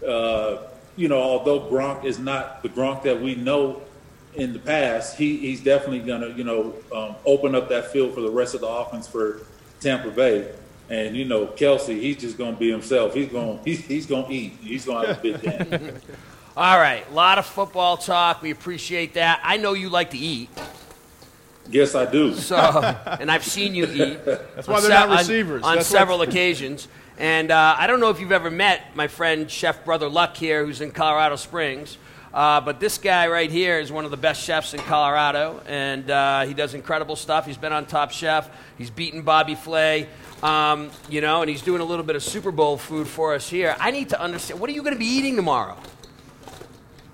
uh, you know, although Gronk is not the Gronk that we know in the past, he, he's definitely going to, you know, um, open up that field for the rest of the offense for Tampa Bay. And you know, Kelce, he's just going to be himself. He's going, [laughs] he's, he's going to eat. He's going to have a big game. [laughs] All right, a lot of football talk. We appreciate that. I know you like to eat. Yes, I do. So, and I've seen you eat. [laughs] That's why they're se- not receivers. On, on several occasions. And uh, I don't know if you've ever met my friend Chef Brother Luck here, who's in Colorado Springs. Uh, but this guy right here is one of the best chefs in Colorado, and uh, he does incredible stuff. He's been on Top Chef. He's beaten Bobby Flay, um, you know, and he's doing a little bit of Super Bowl food for us here. I need to understand what are you going to be eating tomorrow?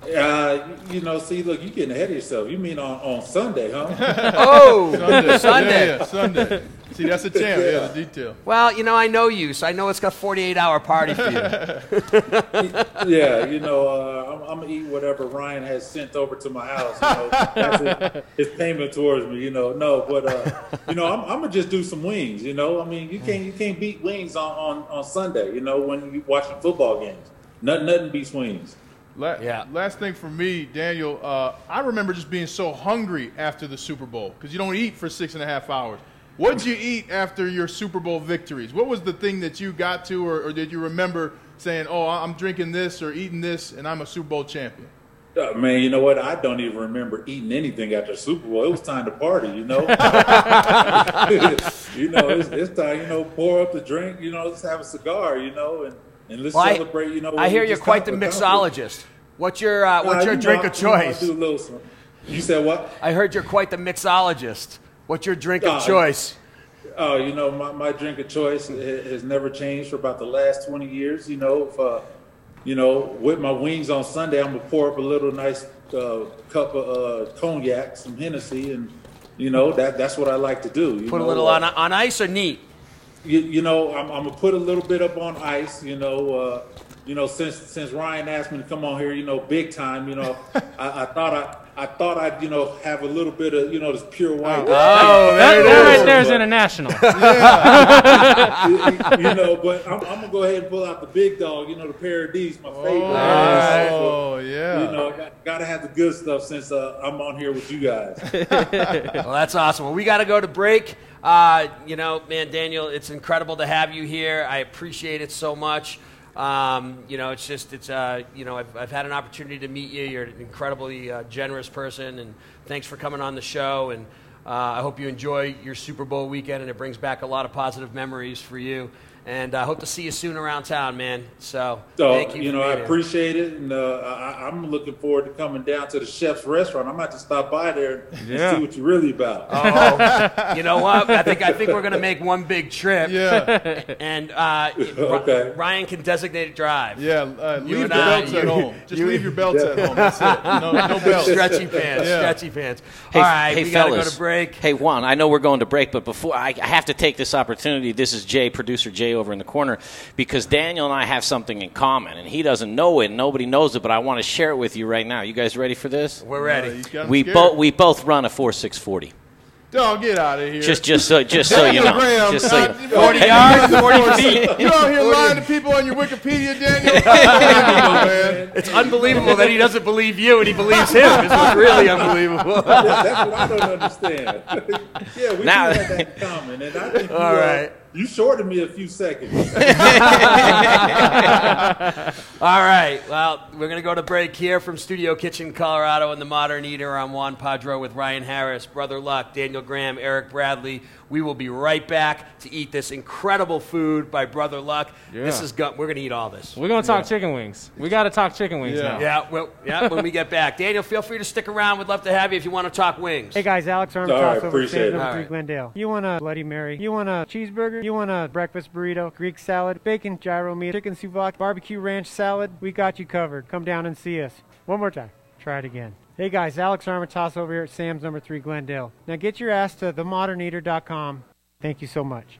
Uh, you know, see, look, you're getting ahead of yourself. You mean on, on Sunday, huh? [laughs] oh, Sunday. Sunday. Yeah, yeah, Sunday. See, that's a champ. Yeah. yeah, the detail. Well, you know, I know you, so I know it's got 48 hour party for you. [laughs] yeah, you know, uh, I'm, I'm, gonna eat whatever Ryan has sent over to my house. You know, that's his, his payment towards me. You know, no, but uh, you know, I'm, I'm, gonna just do some wings. You know, I mean, you can't you can't beat wings on, on, on Sunday. You know, when you watching football games, nothing nothing beats wings. La- yeah. Last thing for me, Daniel, uh, I remember just being so hungry after the Super Bowl because you don't eat for six and a half hours. What did you eat after your Super Bowl victories? What was the thing that you got to, or, or did you remember saying, "Oh, I'm drinking this or eating this, and I'm a Super Bowl champion"? Uh, man, you know what? I don't even remember eating anything after Super Bowl. It was time to party, you know. [laughs] you know, it's, it's, time. You know, pour up the drink. You know, let's have a cigar. You know, and, and let's well, celebrate. You know, I hear you're quite the mixologist. What's your uh, what's uh, your drink know, of choice? You said what? I heard you're quite the mixologist. What's your drink of uh, choice? Oh, you know, my, my drink of choice has never changed for about the last 20 years. You know, if, uh, you know, with my wings on Sunday, I'm going to pour up a little nice uh, cup of uh, cognac, some Hennessy, and, you know, that that's what I like to do. You put know? a little on, on ice or neat? You, you know, I'm, I'm going to put a little bit up on ice, you know. Uh, you know, since since Ryan asked me to come on here, you know, big time, you know, [laughs] I, I thought I I thought I'd, you know, have a little bit of, you know, this pure white. Oh, oh that, that right there is international. [laughs] you, you, know, but I'm, I'm, gonna go ahead and pull out the big dog. You know, the Paradis, my favorite. Oh, oh yeah. You know, got, got, to have the good stuff since uh, I'm on here with you guys. [laughs] well, that's awesome. Well, we got to go to break. Uh, you know, man, Daniel, it's incredible to have you here. I appreciate it so much. Um, you know, it's just, it's, uh, you know, I've, I've had an opportunity to meet you. You're an incredibly uh, generous person, and thanks for coming on the show. And uh, I hope you enjoy your Super Bowl weekend, and it brings back a lot of positive memories for you. And I uh, hope to see you soon around town, man. So, so thank you. You know, I appreciate it, and uh, I, am looking forward to coming down to the chef's restaurant. I might to stop by there and yeah. see what you're really about. Oh, [laughs] you know what? I think I think we're gonna make one big trip. Yeah. [laughs] And uh, [laughs] okay. Ryan can designate a drive. Yeah. Uh, leave your belts at home. Just you, leave your belts at home. That's it. No, no belts. Stretchy pants. Yeah. Stretchy pants. Hey, All right. Hey, we fellas. gotta go to break. Hey, Juan. I know we're going to break, but before I, I have to take this opportunity. This is Jay, producer Jay, over in the corner because Daniel and I have something in common, and he doesn't know it, and nobody knows it, but I want to share it with you right now. You guys ready for this? We're ready. Uh, we both we both run a four six forty. Don't get out of here. Just, just so, just so you know. Just so you, forty yards, forty feet. You out here lying to people on your Wikipedia, Daniel? [laughs] it's unbelievable that he doesn't believe you and he believes him. It's what's really unbelievable. [laughs] That's what I don't understand. [laughs] yeah, we now, do have that in common, and I think you, All right. Uh, you shorted me a few seconds. [laughs] [laughs] [laughs] All right. Well, we're going to go to break here from Studio Kitchen, Colorado, and the Modern Eater. I'm Juan Padró with Ryan Harris, Brother Luck, Daniel Graham, Eric Bradley. We will be right back to eat this incredible food by Brother Luck. Yeah. This is gu- we're going to eat all this. We're going to talk yeah. chicken wings. We got to talk chicken wings yeah. now. Yeah, well, yeah. When we get back, Daniel, feel free to stick around. We'd love to have you if you want to talk wings. Hey guys, Alex Armitage right, over San right. Glendale. You want a Bloody Mary? You want a cheeseburger? You want a breakfast burrito? Greek salad? Bacon gyro meat? Chicken souvlaki? Barbecue ranch salad? We got you covered. Come down and see us. One more time. Try it again. Hey guys, Alex Armitage over here at Sam's number 3 Glendale. Now get your ass to themoderneater.com Thank you so much.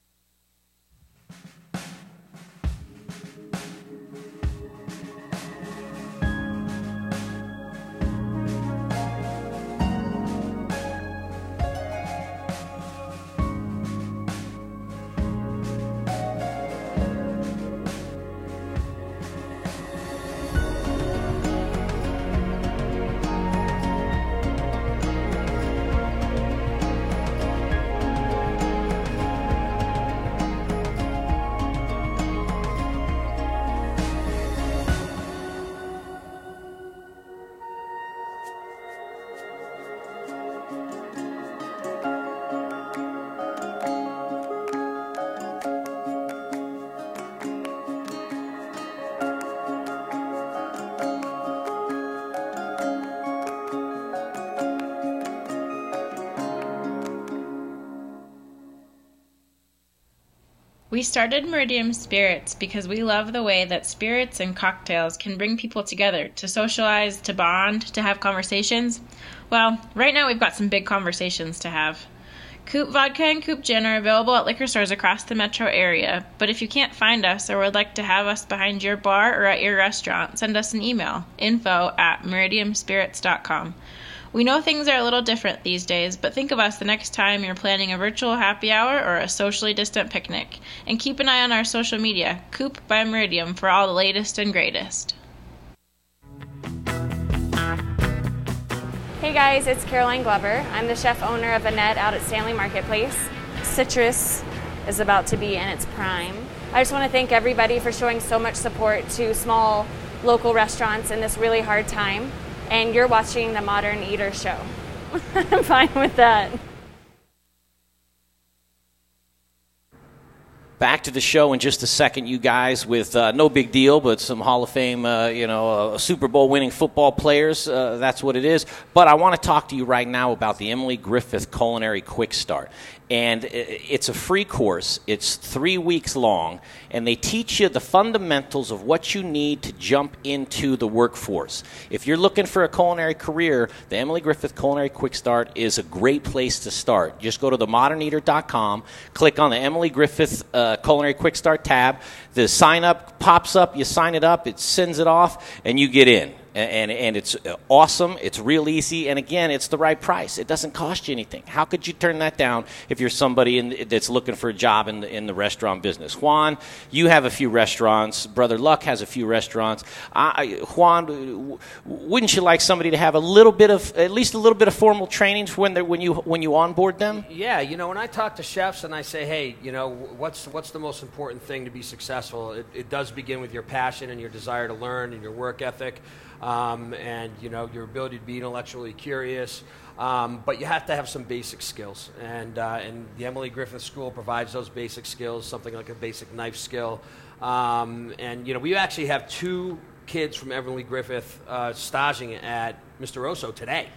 We started Meridium Spirits because we love the way that spirits and cocktails can bring people together to socialize, to bond, to have conversations. Well, right now we've got some big conversations to have. Coop Vodka and Coop Gin are available at liquor stores across the metro area, but if you can't find us or would like to have us behind your bar or at your restaurant, send us an email info at meridiumspirits.com. We know things are a little different these days, but think of us the next time you're planning a virtual happy hour or a socially distant picnic. And keep an eye on our social media, Coop by Meridium, for all the latest and greatest. Hey guys, it's Caroline Glover. I'm the chef owner of Annette out at Stanley Marketplace. Citrus is about to be in its prime. I just want to thank everybody for showing so much support to small local restaurants in this really hard time and you're watching the Modern Eater Show. [laughs] I'm fine with that. Back to the show in just a second, you guys, with uh, no big deal, but some Hall of Fame, uh, you know, uh, Super Bowl winning football players. Uh, that's what it is. But I want to talk to you right now about the Emily Griffith Culinary Quick Start and it's a free course. It's three weeks long, and they teach you the fundamentals of what you need to jump into the workforce. If you're looking for a culinary career, the Emily Griffith Culinary Quick Start is a great place to start. Just go to themoderneater.com, click on the Emily Griffith uh, Culinary Quick Start tab. The sign up pops up, you sign it up, it sends it off, and you get in and, and it's uh, awesome. It's real easy, and again, it's the right price. It doesn't cost you anything. How could you turn that down if you're somebody in, that's looking for a job in the, in the restaurant business? Juan, you have a few restaurants. Brother Luck has a few restaurants. I, Juan, wouldn't you like somebody to have a little bit of, at least a little bit of formal training when they when you when you onboard them? Yeah, you know, when I talk to chefs and I say, hey, you know, what's what's the most important thing to be successful? It, it does begin with your passion and your desire to learn and your work ethic. Um, and you know your ability to be intellectually curious. Um, but you have to have some basic skills, and uh, and the Emily Griffith School provides those basic skills, something like a basic knife skill. Um, and you know we actually have two kids from Emily Griffith uh, staging at Mr. Oso today.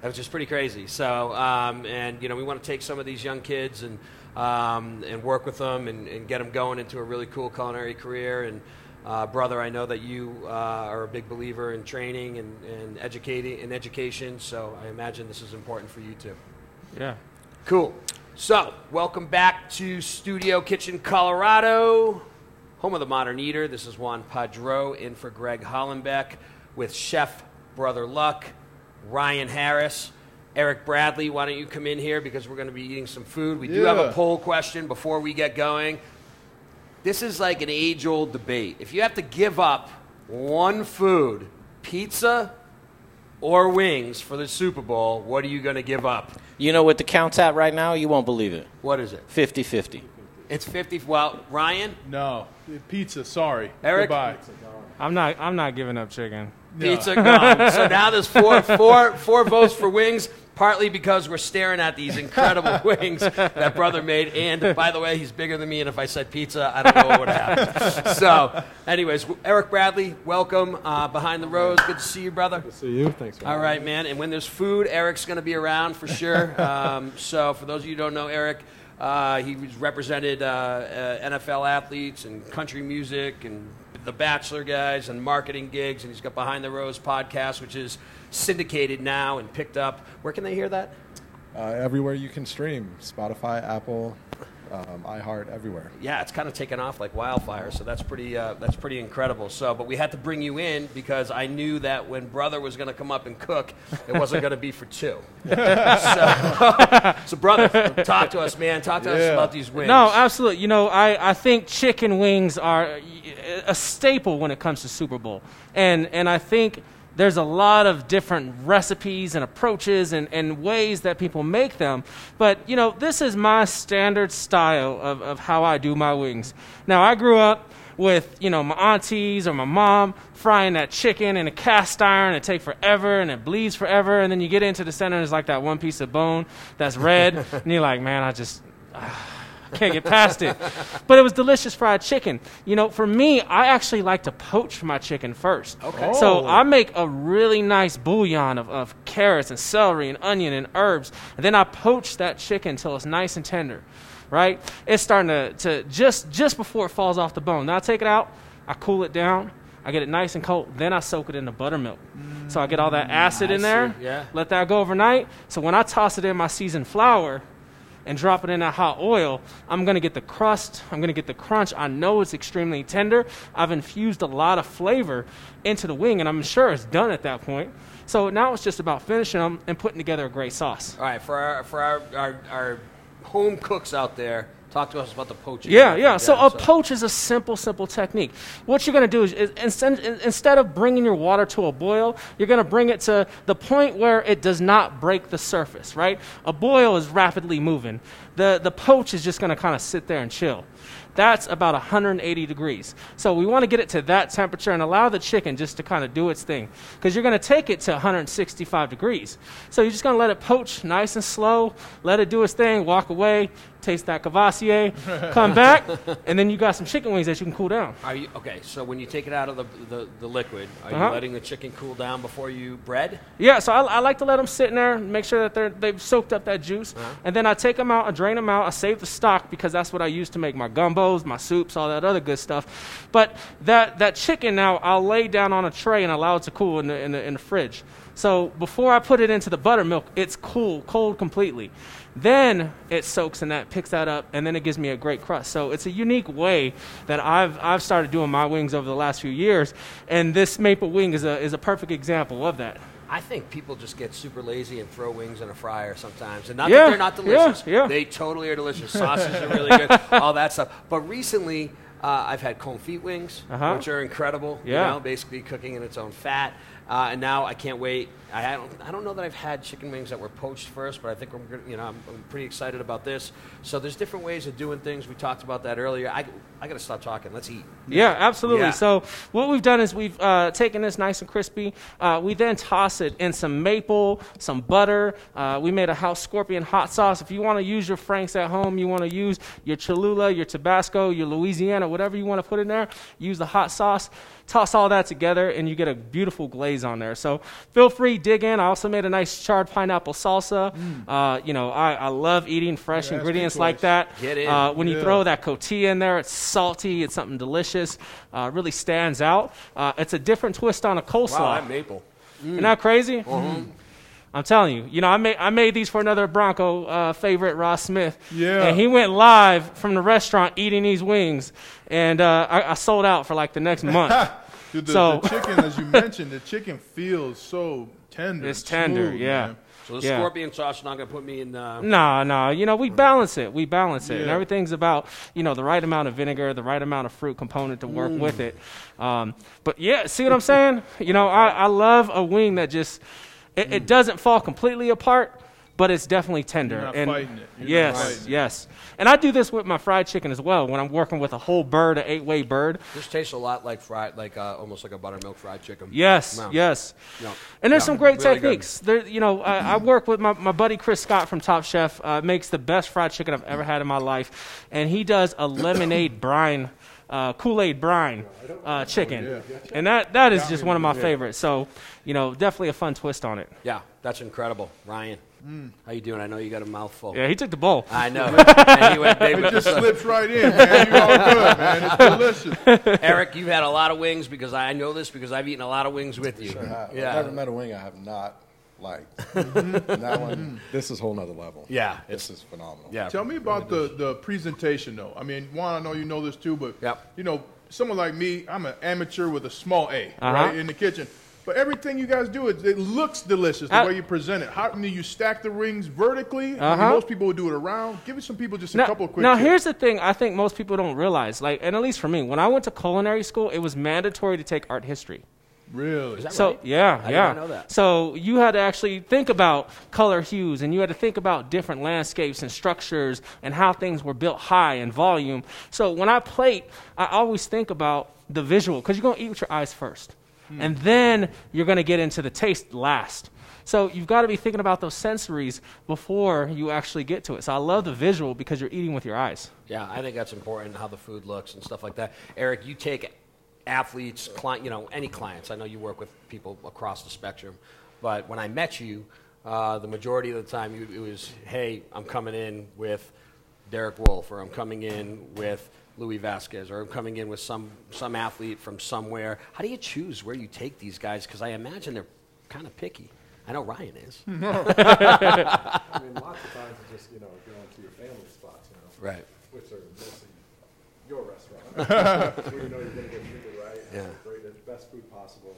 Which is pretty crazy. So, um, and you know, we want to take some of these young kids and um, and work with them and, and, get them going into a really cool culinary career. And uh, brother, I know that you uh, are a big believer in training and, and educating and education. So I imagine this is important for you too. Yeah. Cool. So, welcome back to Studio Kitchen, Colorado, home of the Modern Eater. This is Juan Padró in for Greg Hollenbeck with Chef Brother Luck, Ryan Harris. Eric Bradley, why don't you come in here because we're going to be eating some food. We do have a poll question before we get going. This is like an age old debate. If you have to give up one food, pizza or wings for the Super Bowl, what are you going to give up? You know what the count's at right now? You won't believe it. What is it? 50 50. It's 50. Well, Ryan? No. Pizza, sorry. Eric? Goodbye. I'm not, I'm not giving up chicken. Pizza gone. so now there's four, [laughs] four, four votes for wings, partly because we're staring at these incredible [laughs] wings that brother made. And by the way, he's bigger than me, and if I said pizza, I don't know what would happen. [laughs] so, anyways, Eric Bradley, welcome uh, behind the rose. Good to see you, brother. Good to see you. Thanks. For All right, man. And when there's food, Eric's going to be around for sure. [laughs] Um, so, for those of you who don't know Eric. Uh, he's represented uh, uh NFL athletes and country music and the Bachelor guys and marketing gigs, and he's got Behind the Rose podcast, which is syndicated now and picked up. Where can they hear that? Uh, everywhere you can stream Spotify, Apple, um, iHeart, everywhere. Yeah, it's kind of taken off like wildfire. So that's pretty uh, that's pretty incredible. So, but we had to bring you in because I knew that when brother was going to come up and cook, it wasn't going to be for two. [laughs] so, [laughs] so, brother, talk to us, man. Talk to yeah. us about these wings. No, absolutely. You know, I, I think chicken wings are a staple when it comes to Super Bowl, and and I think there's a lot of different recipes and approaches and, and ways that people make them. But, you know, this is my standard style of, of how I do my wings. Now, I grew up with, you know, my aunties or my mom frying that chicken in a cast iron. It take forever and it bleeds forever. And then you get into the center and it's like that one piece of bone that's red. [laughs] and you're like, man, I just. Ah can't get past it. But it was delicious fried chicken. You know, for me, I actually like to poach my chicken first. Okay. So oh. I make a really nice bouillon of, of carrots and celery and onion and herbs. And then I poach that chicken until it's nice and tender. Right? It's starting to, to just just before it falls off the bone. Now I take it out, I cool it down, I get it nice and cold. Then I soak it in the buttermilk. Mm, so I get all that acid in there. Yeah. Let that go overnight. So when I toss it in my seasoned flour, and drop it in that hot oil, I'm going to get the crust, I'm going to get the crunch. I know it's extremely tender. I've infused a lot of flavor into the wing, and I'm sure it's done at that point. So now it's just about finishing them and putting together a great sauce. All right, for our, for our, our, our home cooks out there, Talk to us about the poaching. Yeah, yeah. So a so. poach is a simple, simple technique. What you're going to do is, is instead, instead of bringing your water to a boil, you're going to bring it to the point where it does not break the surface, right? A boil is rapidly moving. The, the poach is just going to kind of sit there and chill. That's about 180 degrees. So we want to get it to that temperature and allow the chicken just to kind of do its thing. Because you're going to take it to 165 degrees. So you're just going to let it poach nice and slow, let it do its thing, walk away, taste that Courvoisier, come back, [laughs] and then you got some chicken wings that you can cool down. Are you okay? So when you take it out of the the, the liquid, are uh-huh. you letting the chicken cool down before you bread? Yeah. So I, I like to let them sit in there, make sure that they're they've soaked up that juice, uh-huh. and then I take them out, I drain them out, I save the stock because that's what I use to make my gumbos, my soups, all that other good stuff. But that that chicken now I'll lay down on a tray and allow it to cool in the in the, in the fridge. So before I put it into the buttermilk, it's cool, cold completely. Then it soaks in that, picks that up, and then it gives me a great crust. So it's a unique way that I've, I've started doing my wings over the last few years, and this maple wing is a, is a perfect example of that. I think people just get super lazy and throw wings in a fryer sometimes. And not yeah, that they're not delicious. Yeah, yeah. They totally are delicious. Sausages are really good, [laughs] all that stuff. But recently, uh, I've had confit wings, uh-huh. which are incredible. Yeah. You know, basically cooking in its own fat. Uh, and now I can't wait. I don't, I don't know that I've had chicken wings that were poached first, but I think I'm, you know, I'm, I'm pretty excited about this. So there's different ways of doing things. We talked about that earlier. I, I got to stop talking. Let's eat. Yeah, absolutely. Yeah. So what we've done is we've uh, taken this nice and crispy. Uh, we then toss it in some maple, some butter. Uh, we made a house scorpion hot sauce. If you want to use your Franks at home, you want to use your Cholula, your Tabasco, your Louisiana, whatever you want to put in there, use the hot sauce. Toss all that together, and you get a beautiful glaze on there. So feel free, dig in. I also made a nice charred pineapple salsa. Uh, you know, I, I love eating fresh Mm. Yeah, ingredients like that. Get in. Uh, when you throw that cotija in there, it's salty. It's something delicious. Uh, really stands out. Uh, it's a different twist on a coleslaw. Wow, I'm maple. Isn't that crazy? I'm telling you. You know, I made I made these for another Bronco uh, favorite, Rod Smith. Yeah. And he went live from the restaurant eating these wings, and uh, I, I sold out for like the next month. [laughs] Dude, the, So- the chicken, as you mentioned, the chicken feels so tender. It's tender, smooth, yeah. man. So the Yeah. scorpion sauce is not going to put me in. Uh, No, no. You know, we balance it. We balance it. And everything's about, you know, the right amount of vinegar, the right amount of fruit component to work with it. Um, but yeah, see what I'm saying? You know, I, I love a wing that just, it, it doesn't fall completely apart, but it's definitely tender. You're not and fighting it. You're not yes, it. yes. And I do this with my fried chicken as well when I'm working with a whole bird, an eight way bird. this tastes a lot like fried, like uh, almost like a buttermilk fried chicken. Yes, No. yes. No. And there's Yeah, some great really good. techniques. There, you know, I, I [clears throat] work with my, my buddy Chris Scott from Top Chef. Uh, makes the best fried chicken I've ever had in my life, and he does a [coughs] lemonade brine, uh, Kool Aid brine uh, chicken, and that that is just one of my favorites. So, you know, definitely a fun twist on it. Yeah, that's incredible, Ryan. How you doing? I know you got a mouthful. Yeah, he took the bowl. I know. [laughs] and he went big It just slips right in, man. You all good, man. It's delicious. [laughs] Eric, you've had a lot of wings because I know this because I've eaten a lot of wings with you. Sure have. Yeah. I've Yeah. never met a wing I have not liked. [laughs] that one, this is a whole nother level. Yeah, This is phenomenal. Yeah. Tell me about the, the presentation, though. I mean, Juan, I know you know this too, but Yep. you know, someone like me, I'm an amateur with a small A, Uh-huh. right, in the kitchen. But everything you guys do, it, it looks delicious the Uh, way you present it. How I mean, you stack the rings vertically. I mean, Uh-huh. most people would do it around. Give us some people just a Now, couple of quick. now tips. here's the thing I think most people don't realize, like, and at least for me, when I went to culinary school, it was mandatory to take art history. really. Is that So right? yeah, I did yeah. not know that. So you had to actually think about color hues, and you had to think about different landscapes and structures and how things were built high and volume. So when I plate, I always think about the visual because you're going to eat with your eyes first, and then you're going to get into the taste last. So you've got to be thinking about those sensories before you actually get to it. So I love the visual because you're eating with your eyes. Yeah, I think that's important how the food looks and stuff like that. Eric, you take athletes, client, you know, any clients. I know you work with people across the spectrum, but when I met you, uh, the majority of the time you, it was, "Hey, I'm coming in with Derek Wolfe, or I'm coming in with Louis Vasquez, or I'm coming in with some some athlete from somewhere." How do you choose where you take these guys? Because I imagine they're kind of picky. I know Ryan is. [laughs] I mean, lots of times it's just, you know, going to your family spots, you know, right. which are mostly your restaurant. [laughs] where you know you're going to get treated right, Yeah. great- the best food possible.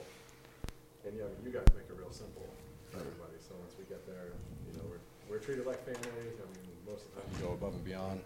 And, you know, you guys make it real simple for everybody. So once we get there, you know, we're, we're treated like family. I mean, most of the time we go above and beyond.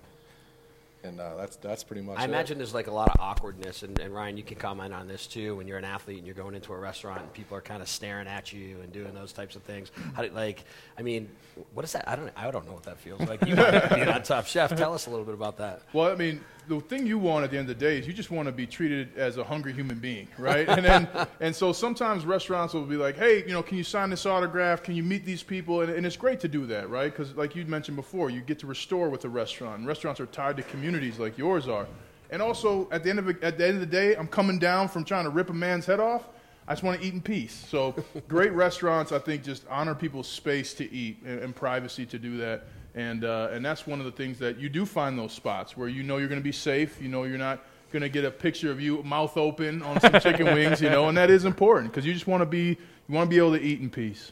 And uh, that's that's pretty much I it. imagine there's like a lot of awkwardness, and, and Ryan, you can comment on this too. When you're an athlete and you're going into a restaurant and people are kind of staring at you and doing those types of things. How do, like, I mean, what is that? I don't, I don't know what that feels like. You might be on Top Chef. Tell us a little bit about that. Well, I mean, the thing you want at the end of the day is you just want to be treated as a hungry human being, right? And then, [laughs] and so sometimes restaurants will be like, hey, you know, can you sign this autograph? Can you meet these people? And, and it's great to do that, right? Because like you mentioned before, you get to restore with a restaurant. Restaurants are tied to communities like yours are. And also, at the end of at the end of the day, I'm coming down from trying to rip a man's head off. I just want to eat in peace. So, [laughs] great restaurants, I think, just honor people's space to eat and, and privacy to do that. And, uh, and that's one of the things that you do find those spots where you know you're going to be safe. You know you're not going to get a picture of you mouth open on some [laughs] chicken wings, you know, and that is important because you just want to be you want to be able to eat in peace.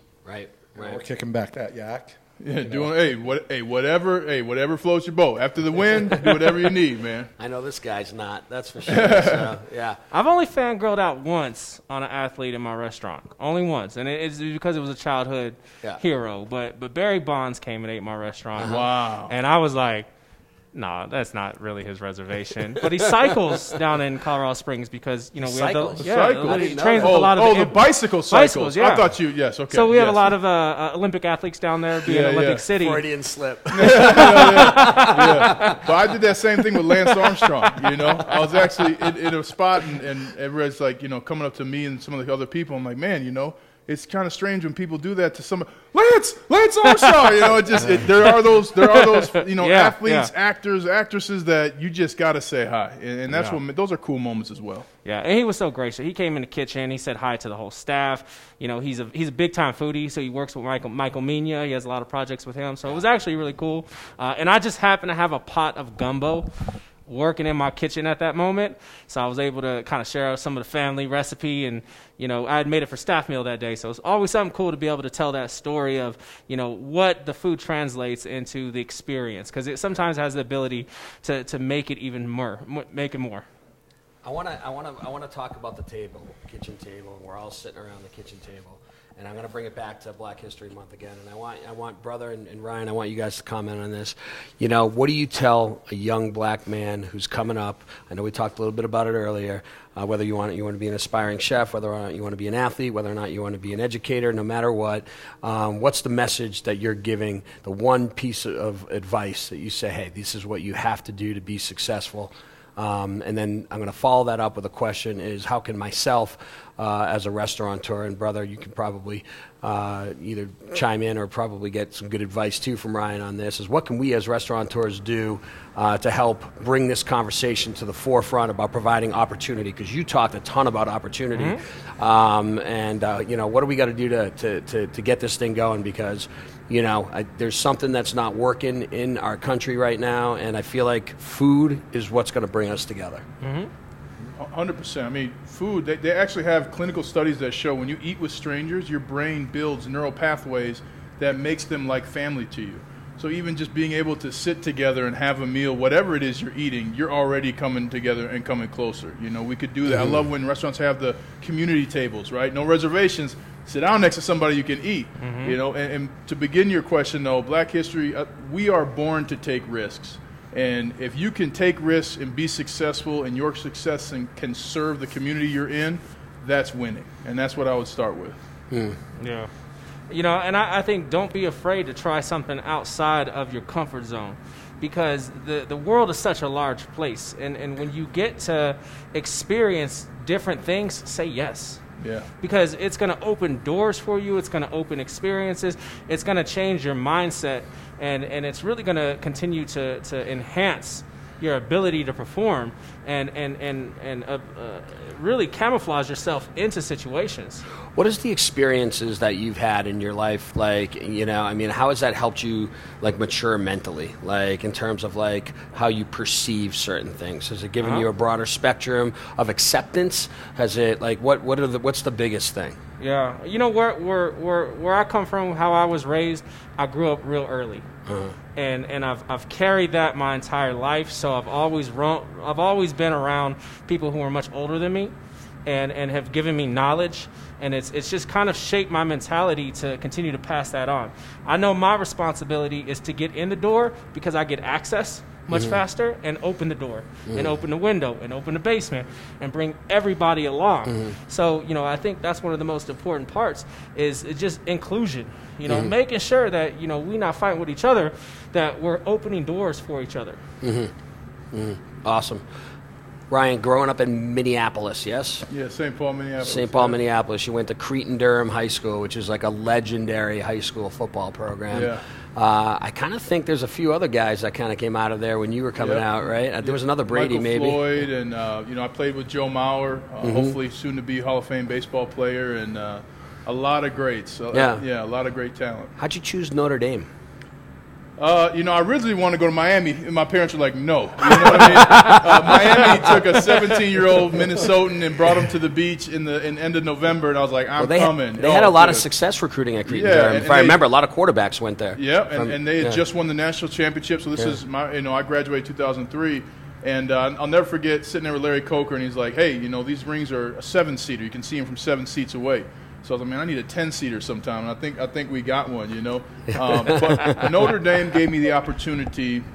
Right. We're kicking back that yak. Yeah, doing hey what hey whatever hey whatever floats your boat. After the win, do whatever you need, man. [laughs] I know this guy's not. That's for [laughs] sure. So, yeah. I've only fangirled out once on an athlete in my restaurant, only once, and it's because it was a childhood Yeah. hero. But but Barry Bonds came and ate my restaurant. Uh-huh. Wow. And I was like, No, that's not really his reservation. but he cycles down in Colorado Springs because you know we Cycles? have the, yeah, Cycles? he trains with oh, a lot of oh, the, the bicycle cycles. bicycles, yeah. I thought you. Yes. Okay. So we have a lot of uh, uh, Olympic athletes down there, being Yeah, Olympic yeah. City. Freudian slip. [laughs] yeah. But I did that same thing with Lance Armstrong. You know, I was actually in, in a spot, and, and everybody's like, you know, coming up to me and some of the other people. I'm like, man, you know, it's kind of strange when people do that to somebody. Lance, Lance Armstrong. You know, it just it, there are those there are those you know Yeah, athletes, yeah. actors, actresses that you just got to say hi, and, and that's Yeah. what those are cool moments as well. Yeah, and he was so gracious. He came in the kitchen. He said hi to the whole staff. You know, he's a he's a big time foodie, so he works with Michael Michael Mina. He has a lot of projects with him, so it was actually really cool. Uh, and I just happened to have a pot of gumbo working in my kitchen at that moment, so I was able to kind of share some of the family recipe. And you know, I had made it for staff meal that day, so it's always something cool to be able to tell that story of you know what the food translates into the experience because it sometimes has the ability to to make it even more, make it more. I want to I want to I want to talk about the table, kitchen table. and We're all sitting around the kitchen table, and I'm going to bring it back to Black History Month again. And I want I want brother and, and Ryan, I want you guys to comment on this. You know, what do you tell a young black man who's coming up? I know we talked a little bit about it earlier. Uh, whether you want you want to be an aspiring chef, whether or not you want to be an athlete, whether or not you want to be an educator, no matter what, um, what's the message that you're giving? The one piece of advice that you say, hey, this is what you have to do to be successful. Um, and then I'm going to follow that up with a question: Is how can myself, uh, as a restaurateur and brother, you can probably uh, either chime in or probably get some good advice too from Ryan on this is what can we as restaurateurs do uh, to help bring this conversation to the forefront about providing opportunity? Because you talked a ton about opportunity, mm-hmm. um, and uh, you know what do we got to do to, to to get this thing going? Because you know I, there's something that's not working in our country right now, and I feel like food is what's going to bring us together. Mm-hmm. 100%. I mean, food, they, they actually have clinical studies that show when you eat with strangers, your brain builds neural pathways that makes them like family to you. So even just being able to sit together and have a meal, whatever it is you're eating, you're already coming together and coming closer. You know, we could do that. Mm-hmm. I love when restaurants have the community tables, right? No reservations. Sit down next to somebody you can eat. Mm-hmm. You know, and, and, to begin your question though, Black History, uh, we are born to take risks. And if you can take risks and be successful, and your success and can serve the community you're in, that's winning. And that's what I would start with. Hmm. Yeah. You know, and I, I think don't be afraid to try something outside of your comfort zone because the, the world is such a large place. And, and when you get to experience different things, say yes. Yeah. Because it's going to open doors for you, it's going to open experiences, it's going to change your mindset, and, and it's really going to continue to, to enhance your ability to perform and, and, and, and uh, uh, really camouflage yourself into situations. What is the experiences that you've had in your life like? You know, I mean, how has that helped you like mature mentally? Like in terms of like how you perceive certain things? Has it given Uh-huh. you a broader spectrum of acceptance? Has it like what what are the what's the biggest thing? Yeah, you know where where where where I come from, how I was raised. I grew up real early, and and I've I've carried that my entire life. So I've always run, I've always been around people who are much older than me, and and have given me knowledge, and it's it's just kind of shaped my mentality to continue to pass that on. I know my responsibility is to get in the door because I get access much faster and open the door and open the window and open the basement and bring everybody along mm-hmm. so you know i think that's one of the most important parts is is just inclusion you know mm-hmm. making sure that you know we're not fighting with each other that we're opening doors for each other mm-hmm. Awesome. Ryan, growing up in Minneapolis, yes? Yeah, St. Paul, Minneapolis. St. Paul, Minneapolis. You went to Cretin Derham High School, which is like a legendary high school football program. Yeah. Uh, I kind of think there's a few other guys that kind of came out of there when you were coming Yep. out, right? Uh, There was another Brady, Michael maybe. Floyd, and uh, you know, I played with Joe Mauer, uh, Mm-hmm. hopefully soon to be Hall of Fame baseball player, and uh, a lot of greats. Uh, Yeah. yeah, a lot of great talent. How'd you choose Notre Dame? Uh, you know, I originally wanted to go to Miami, and my parents were like, "No." You know what I mean? uh, Miami took a 17-year-old Minnesotan and brought him to the beach in the in end of November, and I was like, "I'm Well, they, coming." had, they had a lot of success recruiting at Cretin Yeah, and- if and I remember, a lot of quarterbacks went there. Yeah, and, and they had yeah. just won the national championship. So this Yeah. is my, you know, I graduated 2003, and uh, I'll never forget sitting there with Larry Coker, and he's like, "Hey, you know, these rings are a seven-seater. You can see them from seven seats away." So I was like, "Man, I need a ten-seater sometime." And I think I think we got one, you know. Um, but [laughs] Notre Dame gave me the opportunity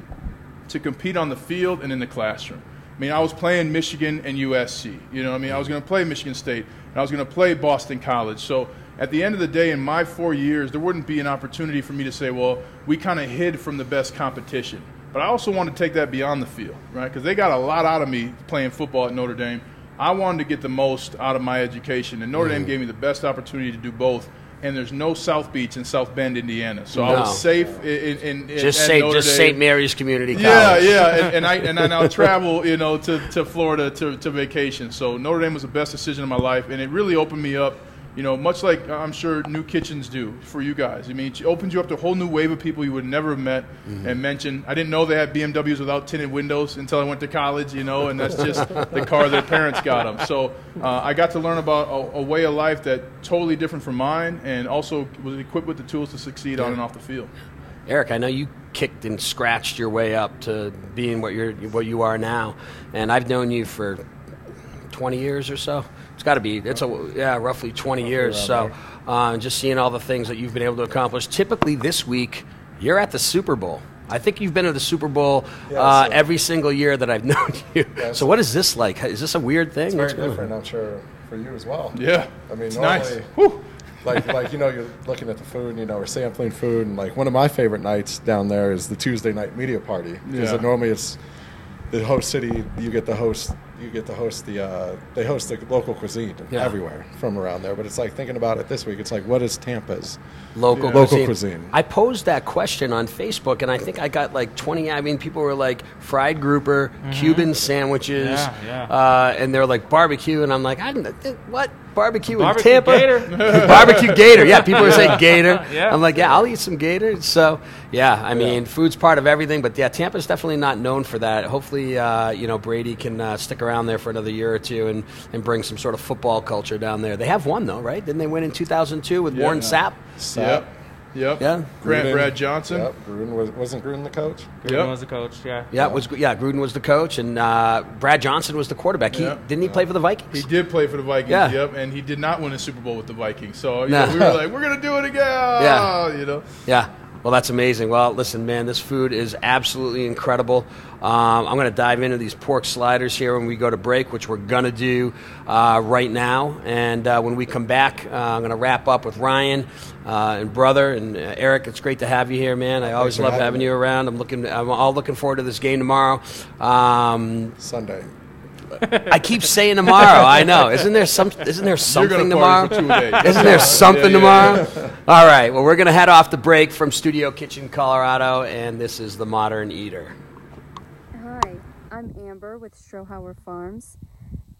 to compete on the field and in the classroom. I mean, I was playing Michigan and USC. You know, I mean, I was going to play Michigan State and I was going to play Boston College. So at the end of the day, in my four years, there wouldn't be an opportunity for me to say, well, we kind of hid from the best competition. But I also want to take that beyond the field, right? Because they got a lot out of me playing football at Notre Dame. I wanted to get the most out of my education, and Notre mm-hmm. Dame gave me the best opportunity to do both and there's no South Beach in South Bend, Indiana. So no. I was safe in, in, in just say just St. Mary's Community College. Yeah, yeah, and, [laughs] and I and I now travel, you know, to, to Florida to, to vacation. So Notre Dame was the best decision of my life, and it really opened me up you know, much like I'm sure new kitchens do for you guys. I mean, it opens you up to a whole new wave of people you would never have met mm-hmm. and mentioned. I didn't know they had BMWs without tinted windows until I went to college, you know, and that's just the car their parents got them. So uh, I got to learn about a, a, way of life that totally different from mine and also was equipped with the tools to succeed yeah. on and off the field. Eric, I know you kicked and scratched your way up to being what you're what you are now, and I've known you for 20 years or so. It's got to be. It's a yeah, roughly 20 years. So, uh, just seeing all the things that you've been able to accomplish. Typically, this week you're at the Super Bowl. I think you've been to the Super Bowl yeah, uh, so every single year that I've [laughs] known you. Yeah, so, what is this like? Is this a weird thing? It's very different. I'm sure for you as well. Yeah. I mean, it's normally, nice. like like you know, you're looking at the food. You know, we're sampling food, and like one of my favorite nights down there is the Tuesday night media party because yeah. normally it's the host city. You get the host you get to host the uh, they host the local cuisine yeah. everywhere from around there. But it's like thinking about it this week. It's like what is Tampa's local yeah. local cuisine. cuisine? I posed that question on Facebook, and I think I got like twenty. I mean, people were like fried grouper, mm-hmm. Cuban sandwiches, yeah, yeah. Uh, and they're like barbecue, and I'm like, I what barbecue, barbecue in Tampa? Gator. [laughs] barbecue gator. Yeah, people are saying [laughs] gator. yeah. I'm like, yeah, I'll eat some gator. So yeah, I mean, food's part of everything, but yeah, Tampa's definitely not known for that. Hopefully, uh, you know, Brady can uh, stick around there for another year or two and, and bring some sort of football culture down there. They have won though, right? Didn't they win in 2002 with yeah, Warren Sapp? Sapp. Yep. Yep. Yeah. Grant Gruden, Brad Johnson. Yep. Gruden was wasn't Gruden the coach. Gruden yep. was the coach. Yeah. Yeah. Was yeah. Gruden was the coach, and uh, Brad Johnson was the quarterback. He yep. didn't he play for the Vikings? He did play for the Vikings. Yeah. Yep. And he did not win a Super Bowl with the Vikings. So nah. know, we were like, we're gonna do it again. Yeah. You know. Yeah. Well, that's amazing. Well, listen, man, this food is absolutely incredible. Um, I'm going to dive into these pork sliders here when we go to break, which we're going to do uh, right now. And uh, when we come back, uh, I'm going to wrap up with Ryan uh, and brother and uh, Eric. It's great to have you here, man. I always love having, you around. I'm looking. I'm all looking forward to this game tomorrow. Um, Sunday. I keep saying tomorrow. I know. Isn't there some? Isn't there something tomorrow? [laughs] Isn't there something yeah, yeah, tomorrow? All right. Well, we're gonna head off the break from Studio Kitchen, Colorado, and this is the Modern Eater. Hi, I'm Amber with Strohauer Farms,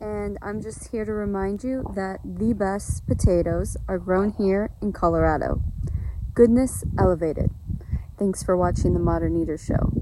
and I'm just here to remind you that the best potatoes are grown here in Colorado. Goodness elevated. Thanks for watching the Modern Eater Show.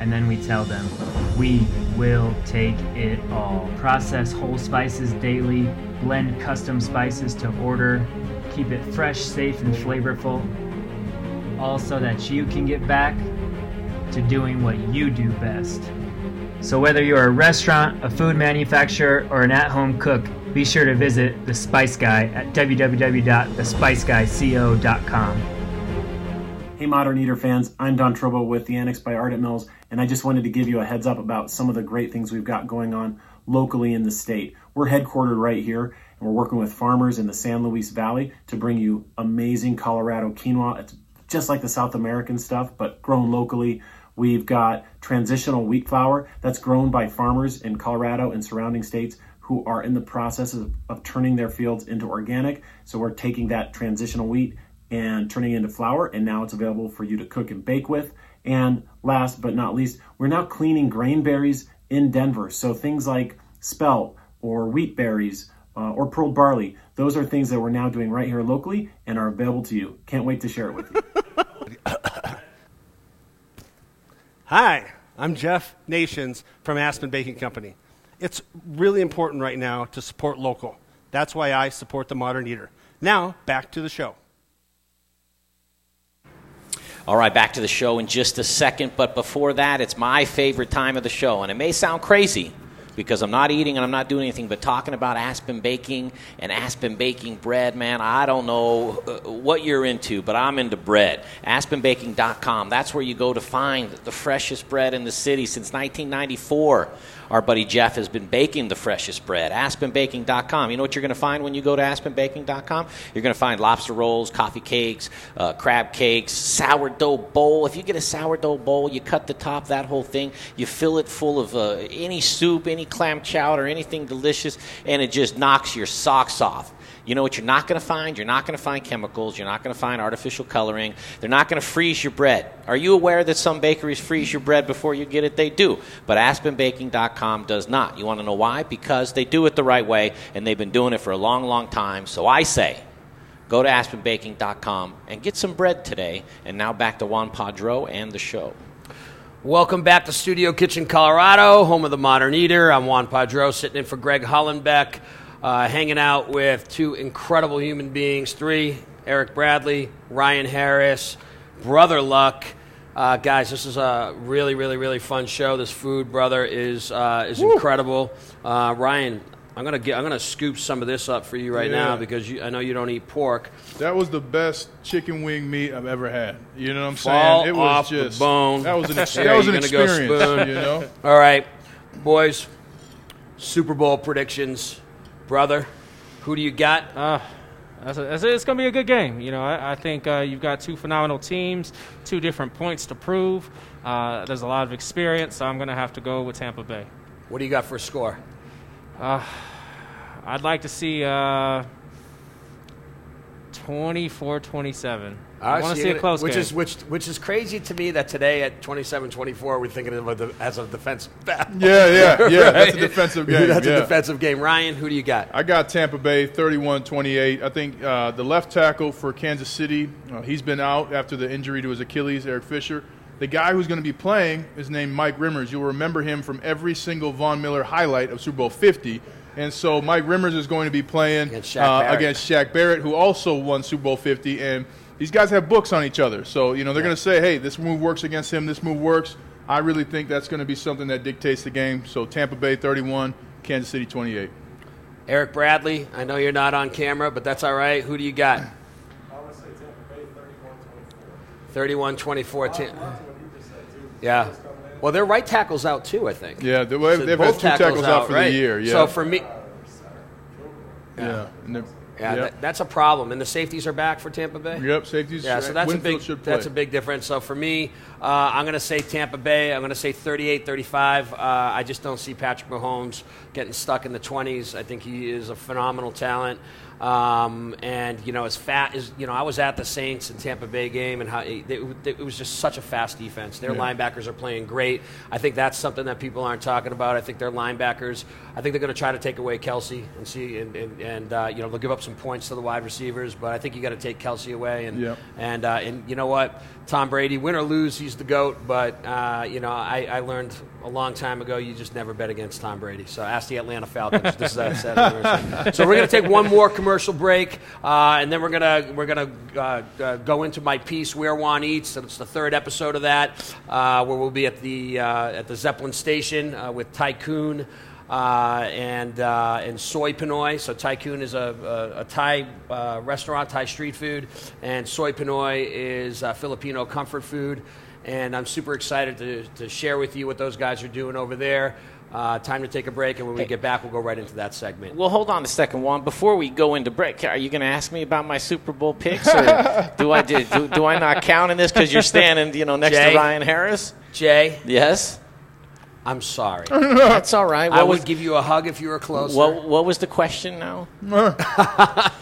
and then we tell them, we will take it all. Process whole spices daily, blend custom spices to order, keep it fresh, safe, and flavorful, all so that you can get back to doing what you do best. So, whether you're a restaurant, a food manufacturer, or an at home cook, be sure to visit The Spice Guy at www.thespiceguyco.com. Hey, Modern Eater fans, I'm Don Trobo with the Annex by Ardent Mills and I just wanted to give you a heads up about some of the great things we've got going on locally in the state. We're headquartered right here, and we're working with farmers in the San Luis Valley to bring you amazing Colorado quinoa. It's just like the South American stuff, but grown locally. We've got transitional wheat flour that's grown by farmers in Colorado and surrounding states who are in the process of, of turning their fields into organic. So we're taking that transitional wheat and turning into flour, and now it's available for you to cook and bake with. And last but not least, we're now cleaning grain berries in Denver. So things like spelt or wheat berries uh, or pearl barley, those are things that we're now doing right here locally and are available to you. Can't wait to share it with you. [laughs] Hi, I'm Jeff Nations from Aspen Baking Company. It's really important right now to support local. That's why I support the Modern Eater. Now, back to the show. All right, back to the show in just a second. But before that, it's my favorite time of the show. And it may sound crazy because I'm not eating and I'm not doing anything but talking about Aspen Baking and Aspen Baking bread, man. I don't know uh, what you're into, but I'm into bread. AspenBaking.com. That's where you go to find the freshest bread in the city since 1994. Our buddy Jeff has been baking the freshest bread. AspenBaking.com. You know what you're going to find when you go to AspenBaking.com? You're going to find lobster rolls, coffee cakes, uh, crab cakes, sourdough bowl. If you get a sourdough bowl, you cut the top, that whole thing, you fill it full of uh, any soup, any clam chowder, anything delicious, and it just knocks your socks off. You know what you're not going to find? You're not going to find chemicals. You're not going to find artificial coloring. They're not going to freeze your bread. Are you aware that some bakeries freeze your bread before you get it? They do. But AspenBaking.com does not. You want to know why? Because they do it the right way, and they've been doing it for a long, long time. So I say, go to AspenBaking.com and get some bread today. And now back to Juan Padró and the show. Welcome back to Studio Kitchen, Colorado, home of the Modern Eater. I'm Juan Padró, sitting in for Greg Hollenbeck uh, hanging out with two incredible human beings three Eric Bradley, Ryan Harris, Brother Luck. Uh, guys, this is a really, really, really fun show. This food, brother, is uh, is Woo. incredible. Uh, Ryan, I'm gonna get, I'm gonna scoop some of this up for you right yeah. now because you, I know you don't eat pork. That was the best chicken wing meat I've ever had. You know what I'm Fall saying? It was just the bone. That was an, [laughs] ex- that was an experience. Go you know. All right, boys. Super Bowl predictions brother. Who do you got? Uh, it's going to be a good game. You know, I, I think uh, you've got two phenomenal teams, two different points to prove. Uh, there's a lot of experience, so I'm going to have to go with Tampa Bay. What do you got for a score? Uh, I'd like to see uh, 24 27. I want to see a close which game. is which which is crazy to me that today at 27-24 we're thinking of it as a defensive [laughs] battle. Yeah, yeah, yeah. right? That's a defensive [laughs] game. That's yeah. a defensive game. Ryan, who do you got? I got Tampa Bay 31-28. I think uh, the left tackle for Kansas City, uh, he's been out after the injury to his Achilles, Eric Fisher. The guy who's going to be playing is named Mike Remmers. You'll remember him from every single Von Miller highlight of Super Bowl 50. And so Mike Remmers is going to be playing against Shaq, uh, against Shaq Barrett, who also won Super Bowl 50. And – these guys have books on each other. So, you know, they're yeah. going to say, hey, this move works against him, this move works. I really think that's going to be something that dictates the game. So, Tampa Bay 31, Kansas City 28. Eric Bradley, I know you're not on camera, but that's all right. Who do you got? I want to say Tampa Bay 31 24. 31 24. Yeah. Well, their right tackle's out too, I think. Yeah, they've, so had two tackles, tackles out, for right? the year. Yeah. So for me, yeah, yeah. Yeah, yep. that, that's a problem. And the safeties are back for Tampa Bay. Yep, safeties. Yeah, so that's Winfield a big that's a big difference. So for me, uh, I'm going to say Tampa Bay. I'm going to say 38-35. Uh, I just don't see Patrick Mahomes getting stuck in the 20s. I think he is a phenomenal talent. Um, and you know, as fat as you know, I was at the Saints and Tampa Bay game, and how it, it, it was just such a fast defense. Their yeah. linebackers are playing great. I think that's something that people aren't talking about. I think their linebackers. I think they're going to try to take away Kelce and see, and, and, and uh, you know, they'll give up some points to the wide receivers. But I think you got to take Kelce away, and yeah. and uh, and you know what, Tom Brady, win or lose, he's the goat. But uh, you know, I, I learned a long time ago, you just never bet against Tom Brady. So ask the Atlanta Falcons. this is I said. so we're going to take one more commercial break, uh, and then we're gonna we're gonna uh, uh, go into my piece where Juan eats. It's the third episode of that, uh, where we'll be at the uh, at the Zeppelin station with Thai Kun. Uh, and uh, and Soy Pinoy. So Thai Kun is a, a, a Thai uh, restaurant, Thai street food, and Soy Pinoy is Filipino comfort food and I'm super excited to, to share with you what those guys are doing over there. Uh, time to take a break, and when we get back, we'll go right into that segment. Well, hold on a second, Juan. Before we go into break, are you going to ask me about my Super Bowl picks, or [laughs] do I do, do, do I not count in this because you're standing, you know, next Jay, to Ryan Harris? Jay, yes. I'm sorry. [laughs] That's all right. What I was, would give you a hug if you were closer. What, what was the question now? [laughs]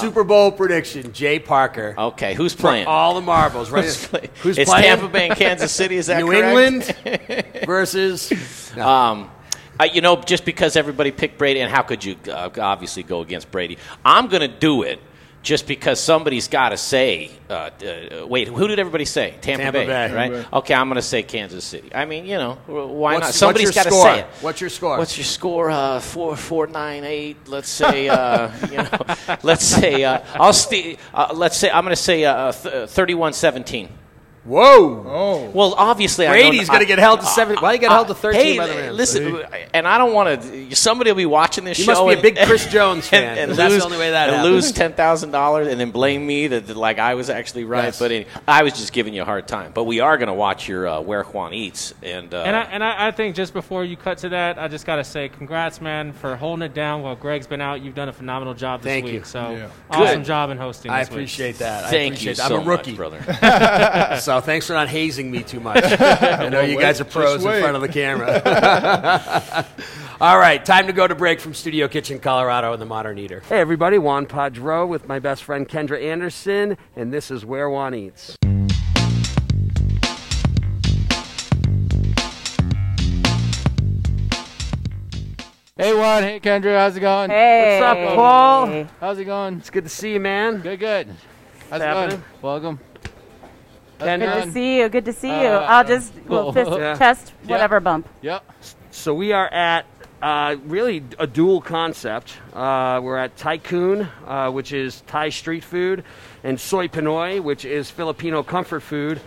Super Bowl prediction: Jay Parker. Okay, who's playing? all the marbles, right? [laughs] who's, play- who's it's playing? Tampa Bay and Kansas City. Is that New correct? England versus? No. Um, uh, you know, just because everybody picked Brady, and how could you uh, obviously go against Brady? I'm going to do it just because somebody's got to say, uh, uh, wait, who did everybody say? Tampa, Tampa Bay, Bay. right? Okay, I'm going to say Kansas City. I mean, you know, why What's- not? Somebody's got to say it. What's your score? What's your score? Uh, four, four, nine, eight. Let's say, uh, [laughs] you know, let's say, uh, I'll st- uh, let's say, I'm going to say uh, th- 31-17. Whoa! Oh. Well, obviously, Brady's going to get held to seven. Why you get held to thirteen Hey, by the Rams? listen, and I don't want to. Somebody will be watching this show. You show. must be a big [laughs] Chris Jones fan, and, and 'cause that's the only way that and happens. lose ten thousand dollars, and then blame me that, that, like I was actually right. Yes. But any, I was just giving you a hard time. But we are going to watch your uh, where Juan eats, and, uh, And I, and I, I think just before you cut to that, I just got to say congrats, man, for holding it down while Greg's been out. You've done a phenomenal job this Thank week. you. So Yeah. awesome Good. job in hosting. I this week. appreciate that. I Thank appreciate you that. I'm so a much, rookie, brother. [laughs] [laughs] so thanks for not hazing me too much. [laughs] I know Well, you wait, guys are pros in front of the camera. [laughs] All right, time to go to break from Studio Kitchen, Colorado, and the Modern Eater. Hey, everybody, Juan Padró with my best friend Kendra Anderson, and this is Where Juan Eats. Hey Juan, hey Kendra, how's it going? Hey. What's up, Paul? How's it going? It's good to see you, man. Good, good. How's it happening? going? Welcome. Kendra? Good to see you. Good to see you. Uh, I'll just cool. well, fist, [laughs] Yeah. chest, Yeah. whatever bump. Yep. So we are at uh, really a dual concept. Uh, we're at Thai Kun, uh, which is Thai street food, and Soy Pinoy, which is Filipino comfort food.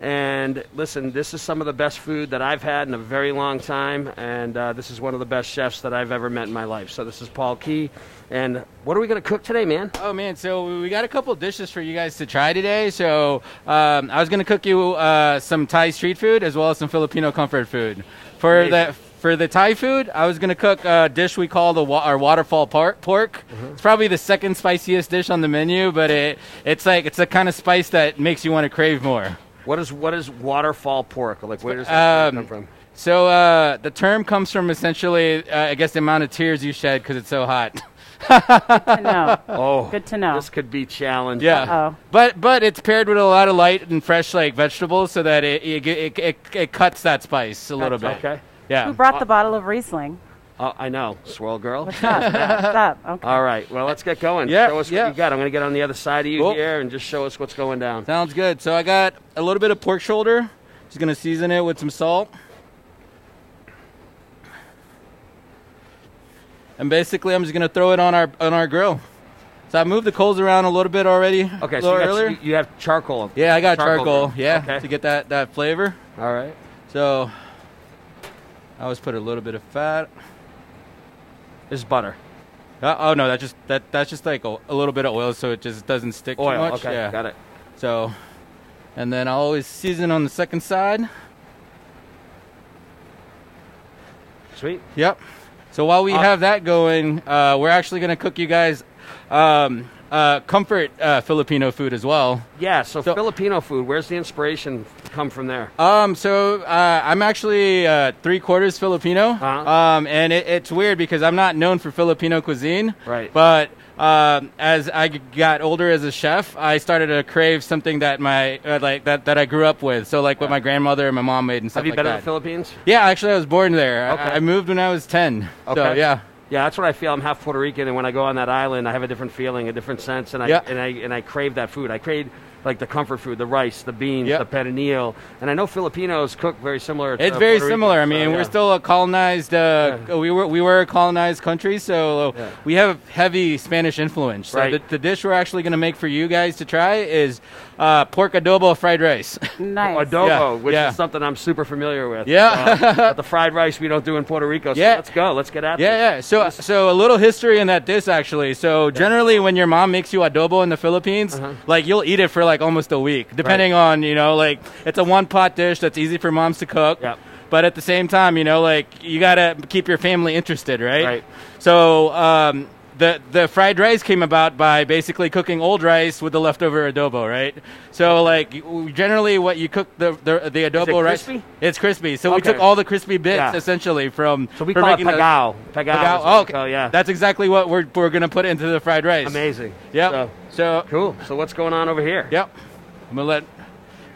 And listen, this is some of the best food that I've had in a very long time, and uh, this is one of the best chefs that I've ever met in my life. So this is Paul Qui, and what are we going to cook today, man? Oh man, so we got a couple dishes for you guys to try today. So um, I was gonna cook you uh, some Thai street food as well as some Filipino comfort food. For Amazing. the for the Thai food, I was gonna cook a dish we call the wa- our waterfall par- pork. It's probably the second spiciest dish on the menu, but it it's like it's the kind of spice that makes you want to crave more. What is what is waterfall pork? Like where does that Um, come from? So uh, the term comes from essentially, uh, I guess, the amount of tears you shed because it's so hot. [laughs] to know. Oh, Good to know. This could be challenging. Yeah, Uh-oh. but but it's paired with a lot of light and fresh like vegetables, so that it it, it, it, it cuts that spice a little bit. Okay. Yeah. Who brought the bottle of Riesling? Oh, I know, swirl girl. What's up? What's up? [laughs] Okay. All right, well, let's get going. Yeah, show us yeah. what you got. I'm going to get on the other side of you Cool. here and just show us what's going down. Sounds good. So I got a little bit of pork shoulder. Just gonna season it with some salt. And basically, I'm just gonna throw it on our on our grill. So I moved the coals around a little bit already. Okay, so you, got, earlier. you- you have charcoal. Yeah, I got charcoal. grill. Yeah, Okay. to get that that flavor. All right. So I always put a little bit of fat. This is butter. Uh, oh no, that's just that that's just like a, a little bit of oil, so it just doesn't stick Oil. too much. Okay, yeah. got it. So, and then I'll always season on the second side. Sweet. Yep. So while we Awesome. have that going, uh, we're actually going to cook you guys um, uh, comfort uh, Filipino food as well. Yeah. So, Filipino food. Where's the inspiration come from there? Um, so uh, I'm actually uh, three quarters Filipino, Uh-huh. um, and it, it's weird because I'm not known for Filipino cuisine. Right. But um, as I got older as a chef, I started to crave something that my uh, like that, that I grew up with. So like what my grandmother and my mom made and stuff Have you like been that. to the Philippines? Yeah, actually, I was born there. I- I, moved when I was ten. Okay. So yeah. Yeah, that's what I feel. I'm half Puerto Rican, and when I go on that island, I have a different feeling, a different sense, and I Yeah. and I and I crave that food. I crave like the comfort food, the rice, the beans, Yep. the pernil, and I know Filipinos cook very similar. It's to very Puerto similar. I mean, so, we're still a colonized. Uh, We were we were a colonized country, so Yeah. we have heavy Spanish influence. So Right. the, the dish we're actually going to make for you guys to try is uh, pork adobo fried rice. [laughs] Nice. adobo, Yeah, which yeah. is something I'm super familiar with. Yeah. Uh, [laughs] but the fried rice we don't do in Puerto Rico. So Yeah. let's go. Let's get at it. Yeah, yeah. So, so a little history in that dish actually. So generally, when your mom makes you adobo in the Philippines, Uh-huh. like you'll eat it for like almost a week, depending on you know, like it's a one pot dish that's easy for moms to cook. Yep. But at the same time, you know, like you gotta keep your family interested, right? Right. So um, the the fried rice came about by basically cooking old rice with the leftover adobo, right? So like generally, what you cook the the, the adobo rice, crispy? it's crispy. So we took all the crispy bits Yeah. essentially from. So we from call it making the- pagao. Pagao. Pagao. Oh, what we yeah. That's exactly what we're, we're going to put into the fried rice. Amazing. Yep. So, So, cool. So what's going on over here? yep. I'm going to let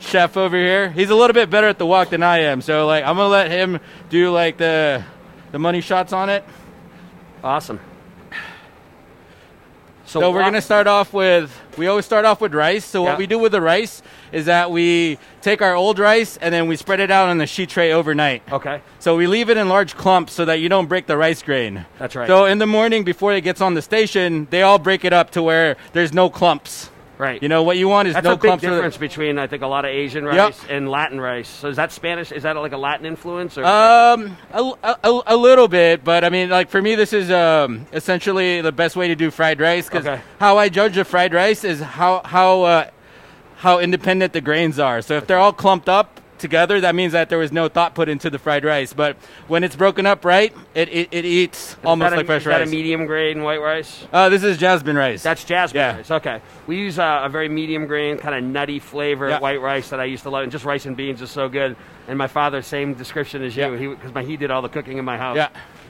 Chef over here. He's a little bit better at the wok than I am. So, like, I'm going to let him do, like, the the money shots on it. Awesome. So So, we're uh, going to start off with, we always start off with rice. So Yeah. what we do with the rice is that we take our old rice and then we spread it out on the sheet tray overnight. Okay. So we leave it in large clumps so that you don't break the rice grain. That's right. So in the morning before it gets on the station, they all break it up to where there's no clumps. Right. You know, what you want is That's no a big clumps. difference between I think a lot of Asian rice and Latin rice. So is that Spanish? Is that like a Latin influence? Or Um, a, a, a little bit, but I mean, like for me, this is um, essentially the best way to do fried rice because Okay. how I judge the fried rice is how how uh, how independent the grains are. So if they're all clumped up together, that means that there was no thought put into the fried rice. But when it's broken up right, it it, it eats Is almost a- like fresh rice. is that a medium grade white rice? uh, this is jasmine rice. That's jasmine Yeah. rice. Okay. We use uh, a very medium grain, kind of nutty flavor Yeah. white rice that I used to love. And just rice and beans is so good. And my father, same description as you, Yeah. because he did all the cooking in my house. Yeah.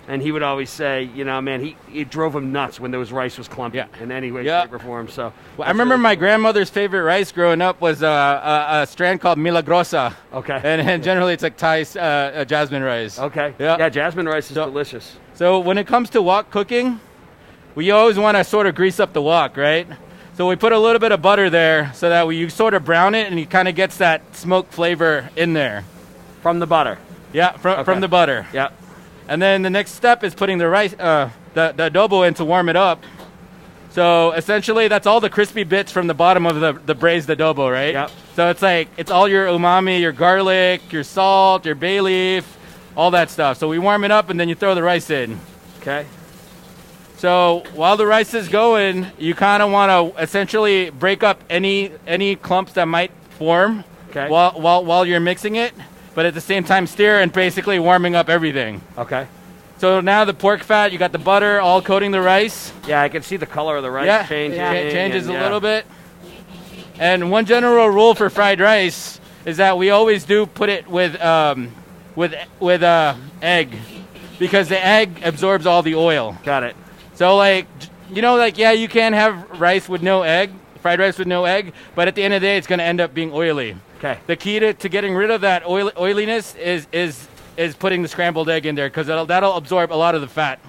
And he would always say, you know, man, he it drove him nuts when those rice was clumpy Yeah. in any way, Yeah. shape, or form. So Well, I remember my grandmother's favorite rice growing up was uh, a, a strand called Milagrosa. Okay. And, and generally it's like Thai uh, jasmine rice. Okay. Yeah. Yeah, jasmine rice is delicious. So when it comes to wok cooking, we always want to sort of grease up the wok, right? So we put a little bit of butter there so that we, you sort of brown it and it kind of gets that smoke flavor in there. From the butter. Yeah, from, Okay. from the butter. Yeah. And then the next step is putting the rice, uh, the, the adobo in to warm it up. So essentially, that's all the crispy bits from the bottom of the, the braised adobo, right? Yep. So it's like, it's all your umami, your garlic, your salt, your bay leaf, all that stuff. So we warm it up and then you throw the rice in. Okay. So while the rice is going, you kind of want to essentially break up any any clumps that might form Okay. while, while while you're mixing it, but at the same time stir and basically warming up everything. Okay. So now the pork fat, you got the butter all coating the rice. Yeah, I can see the color of the rice yeah, changing. cha- changes and, a yeah. little bit. And one general rule for fried rice is that we always do put it with um, with with uh, egg because the egg absorbs all the oil. Got it. So like you know like yeah you can have rice with no egg, fried rice with no egg, but at the end of the day it's going to end up being oily. Okay. The key to, to getting rid of that oil, oiliness is is is putting the scrambled egg in there because that'll that'll absorb a lot of the fat.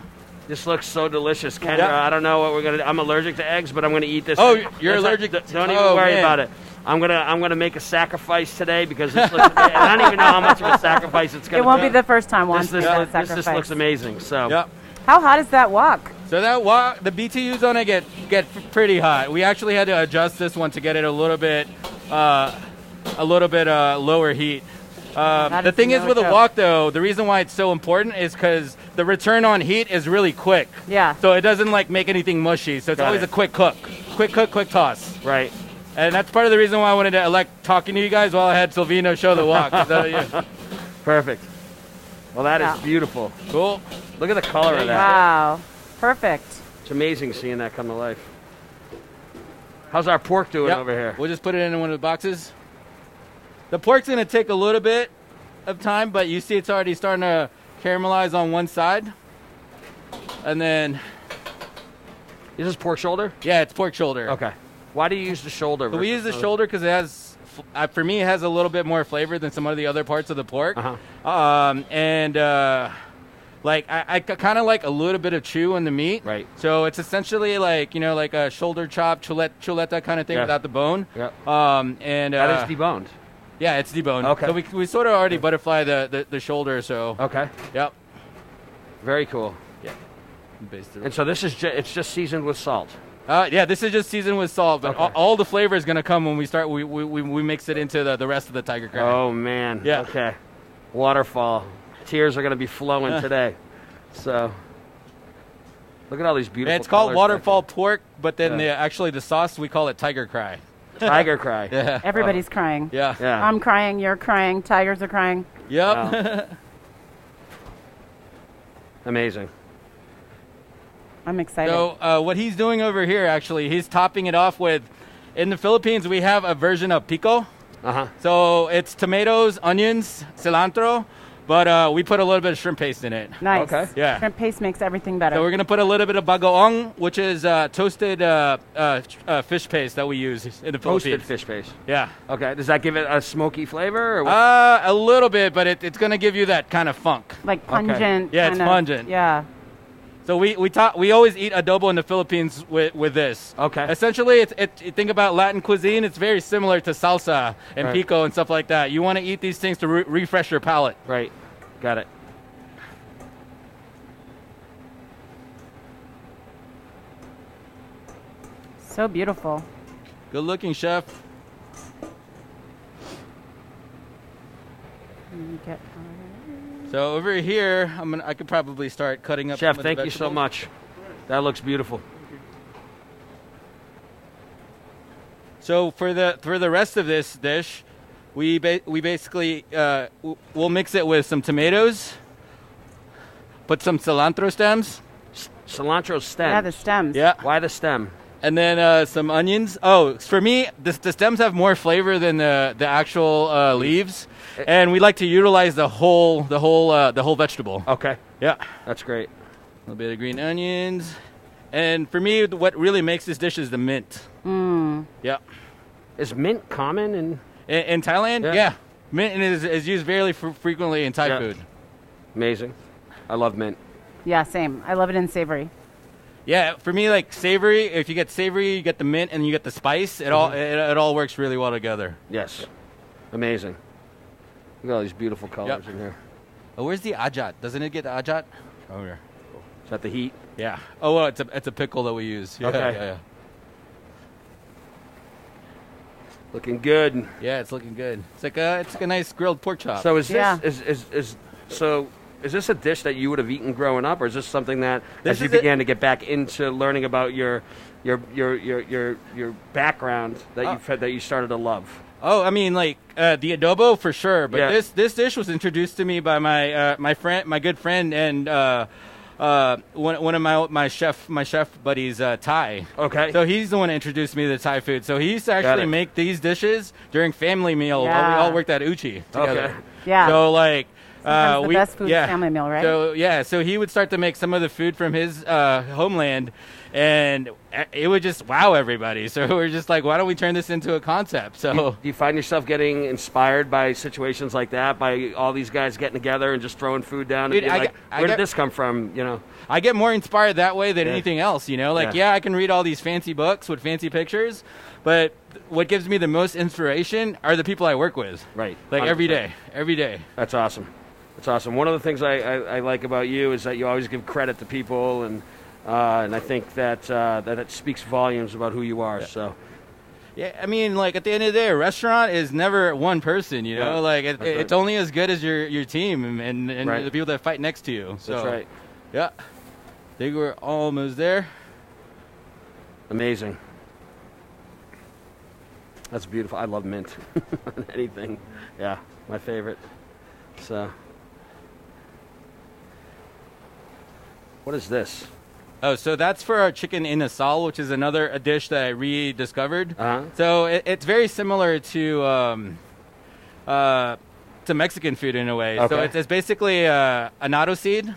This looks so delicious, Kendra. Yeah. I don't know what we're gonna. do. I'm allergic to eggs, but I'm gonna eat this. Oh, egg. you're That's allergic d- to- Don't even oh, worry man. about it. I'm gonna I'm gonna make a sacrifice today because this looks. and [laughs] I don't even know how much of a sacrifice it's gonna be. It won't be. be the first time Juan's This, this, made a this, this looks amazing. So. Yep. How hot is that wok? So that wa- the BTUs on it get get pretty hot. We actually had to adjust this one to get it a little bit uh, a little bit uh, lower heat. Uh, the thing is with a wok though, the reason why it's so important is because the return on heat is really quick. Yeah. So it doesn't like make anything mushy. So it's Got always it. a quick cook, quick cook, quick toss. Right. And that's part of the reason why I wanted to elect talking to you guys while I had Silvino show the yeah. [laughs] Perfect. Well, that is Yeah. beautiful. Cool. Look at the color of that. Wow. Perfect. It's amazing seeing that come to life. How's our pork doing Yep. over here? We'll just put it in one of the boxes. The pork's gonna take a little bit of time, but you see it's already starting to caramelize on one side. And then Is this pork shoulder? yeah, it's pork shoulder. Okay. Why do you use the shoulder? So we use the shoulder because it has, f- uh, for me, it has a little bit more flavor than some of the other parts of the pork. Uh-huh. Um, and uh, like I, I kind of like a little bit of chew in the meat. Right. So it's essentially like you know like a shoulder chop chuleta, chuleta kind of thing Yeah. without the bone. Yeah. Um, and uh, That is deboned. Yeah, it's deboned. Okay. So we, we sort of already butterfly the, the, the shoulder. So Okay. yep. Very cool. Yeah. And so this is ju- it's just seasoned with salt. Uh, yeah, this is just seasoned with salt, but Okay. all, all the flavor is gonna come when we start. We, we, we, we mix it into the, the rest of the tiger crab. Oh man. Yeah. Okay. Waterfall. Tears are going to be flowing today. So look at all these beautiful. Yeah, it's called colors back waterfall pork, but then Yeah. the, actually the sauce we call it tiger cry. [laughs] Tiger cry. Yeah. Everybody's crying. Yeah. Yeah. I'm crying. You're crying. Tigers are crying. Yep. [laughs] Amazing. I'm excited. so uh, what he's doing over here, actually, he's topping it off with. In the Philippines, we have a version of pico. Uh huh. So it's tomatoes, onions, cilantro, but uh, we put a little bit of shrimp paste in it. nice. okay. Yeah. Shrimp paste makes everything better. So we're gonna put a little bit of bagoong, which is uh, toasted uh, uh, uh, fish paste that we use in the Philippines. Toasted fish paste. Yeah. Okay. Does that give it a smoky flavor? Or what? Uh, a little bit, but it, it's gonna give you that kind of funk. like pungent. Yeah, it's of- pungent. Yeah. So we we talk, we always eat adobo in the Philippines with, with this. Okay. Essentially, it's, it, you think about Latin cuisine. It's very similar to salsa and Right. pico and stuff like that. You want to eat these things to re- refresh your palate. Right. Got it. So beautiful. Good looking, chef. Let me get- So over here, I'm gonna, I could probably start cutting up. Chef, some of the thank you so much. That looks beautiful. So for the for the rest of this dish, we ba- we basically uh, we'll mix it with some tomatoes, put some cilantro stems, cilantro stems. Yeah, the stems. Yeah. Why the stem? And then uh, some onions. Oh, for me, the, the stems have more flavor than the the actual uh, leaves, and we like to utilize the whole the whole uh, the whole vegetable. Okay. Yeah, that's great. A little bit of green onions, and for me, what really makes this dish is the mint. Mm. Yeah. Is mint common in in, in Thailand? Yeah. Yeah. Mint is, is used very fr- frequently in Thai Yeah. food. Amazing. I love mint. Yeah, same. I love it in savory. Yeah, for me, like savory. If you get savory, you get the mint and you get the spice. It all Mhm. it, it all works really well together. Yes. Amazing. Look at all these beautiful colors Yep. in here. Oh, where's the ajat? Doesn't it get the ajat? Oh, here. Is that the heat? Yeah. Oh, well, it's a it's a pickle that we use. Yeah, Okay. Yeah, yeah. Looking good. Yeah, it's looking good. It's like a it's like a nice grilled pork chop. So is this is, is is so is this a dish that you would have eaten growing up, or is this something that This as you is a- began to get back into learning about your your your your your, your background that uh, Oh. you fed that you started to love? Oh, I mean, like uh, the adobo for sure. But Yeah. this this dish was introduced to me by my uh, my friend, my good friend, and uh, uh, one one of my my chef my chef buddies, uh, Thai. Okay. So he's the one that introduced me to Thai food. So he used to actually make these dishes during family meal. while We all worked at Uchi together. Okay. Yeah. So like. Sometimes uh, the we, best food yeah. family meal, right? So yeah, so he would start to make some of the food from his uh, homeland, and it would just wow everybody. So [laughs] we're just like, why don't we turn this into a concept? So Do you, do you find yourself getting inspired by situations like that, by all these guys getting together and just throwing food down? Dude, and being I like, get- I where get- did this come from? You know. I get more inspired that way than Yeah. anything else, you know? Like, Yeah. yeah. I can read all these fancy books with fancy pictures, but what gives me the most inspiration are the people I work with. Right. Like, every 100%. day. Every day. That's awesome. That's awesome. One of the things I, I, I like about you is that you always give credit to people, and uh, and I think that uh, that it speaks volumes about who you are. So. Yeah, I mean, like, at the end of the day, a restaurant is never one person, you know? Yeah. Like, it, it's only as good as your, your team and, and, and Right. the people that fight next to you. So, That's right. Yeah. I think we're almost there. Amazing. That's beautiful. I love mint [laughs] on anything. Yeah, my favorite. So, what is this? Oh, so that's for our chicken inasal, which is another a dish that I rediscovered. Uh-huh. So it, it's very similar to um, uh, to Mexican food in a way. So it's, it's basically uh, seed.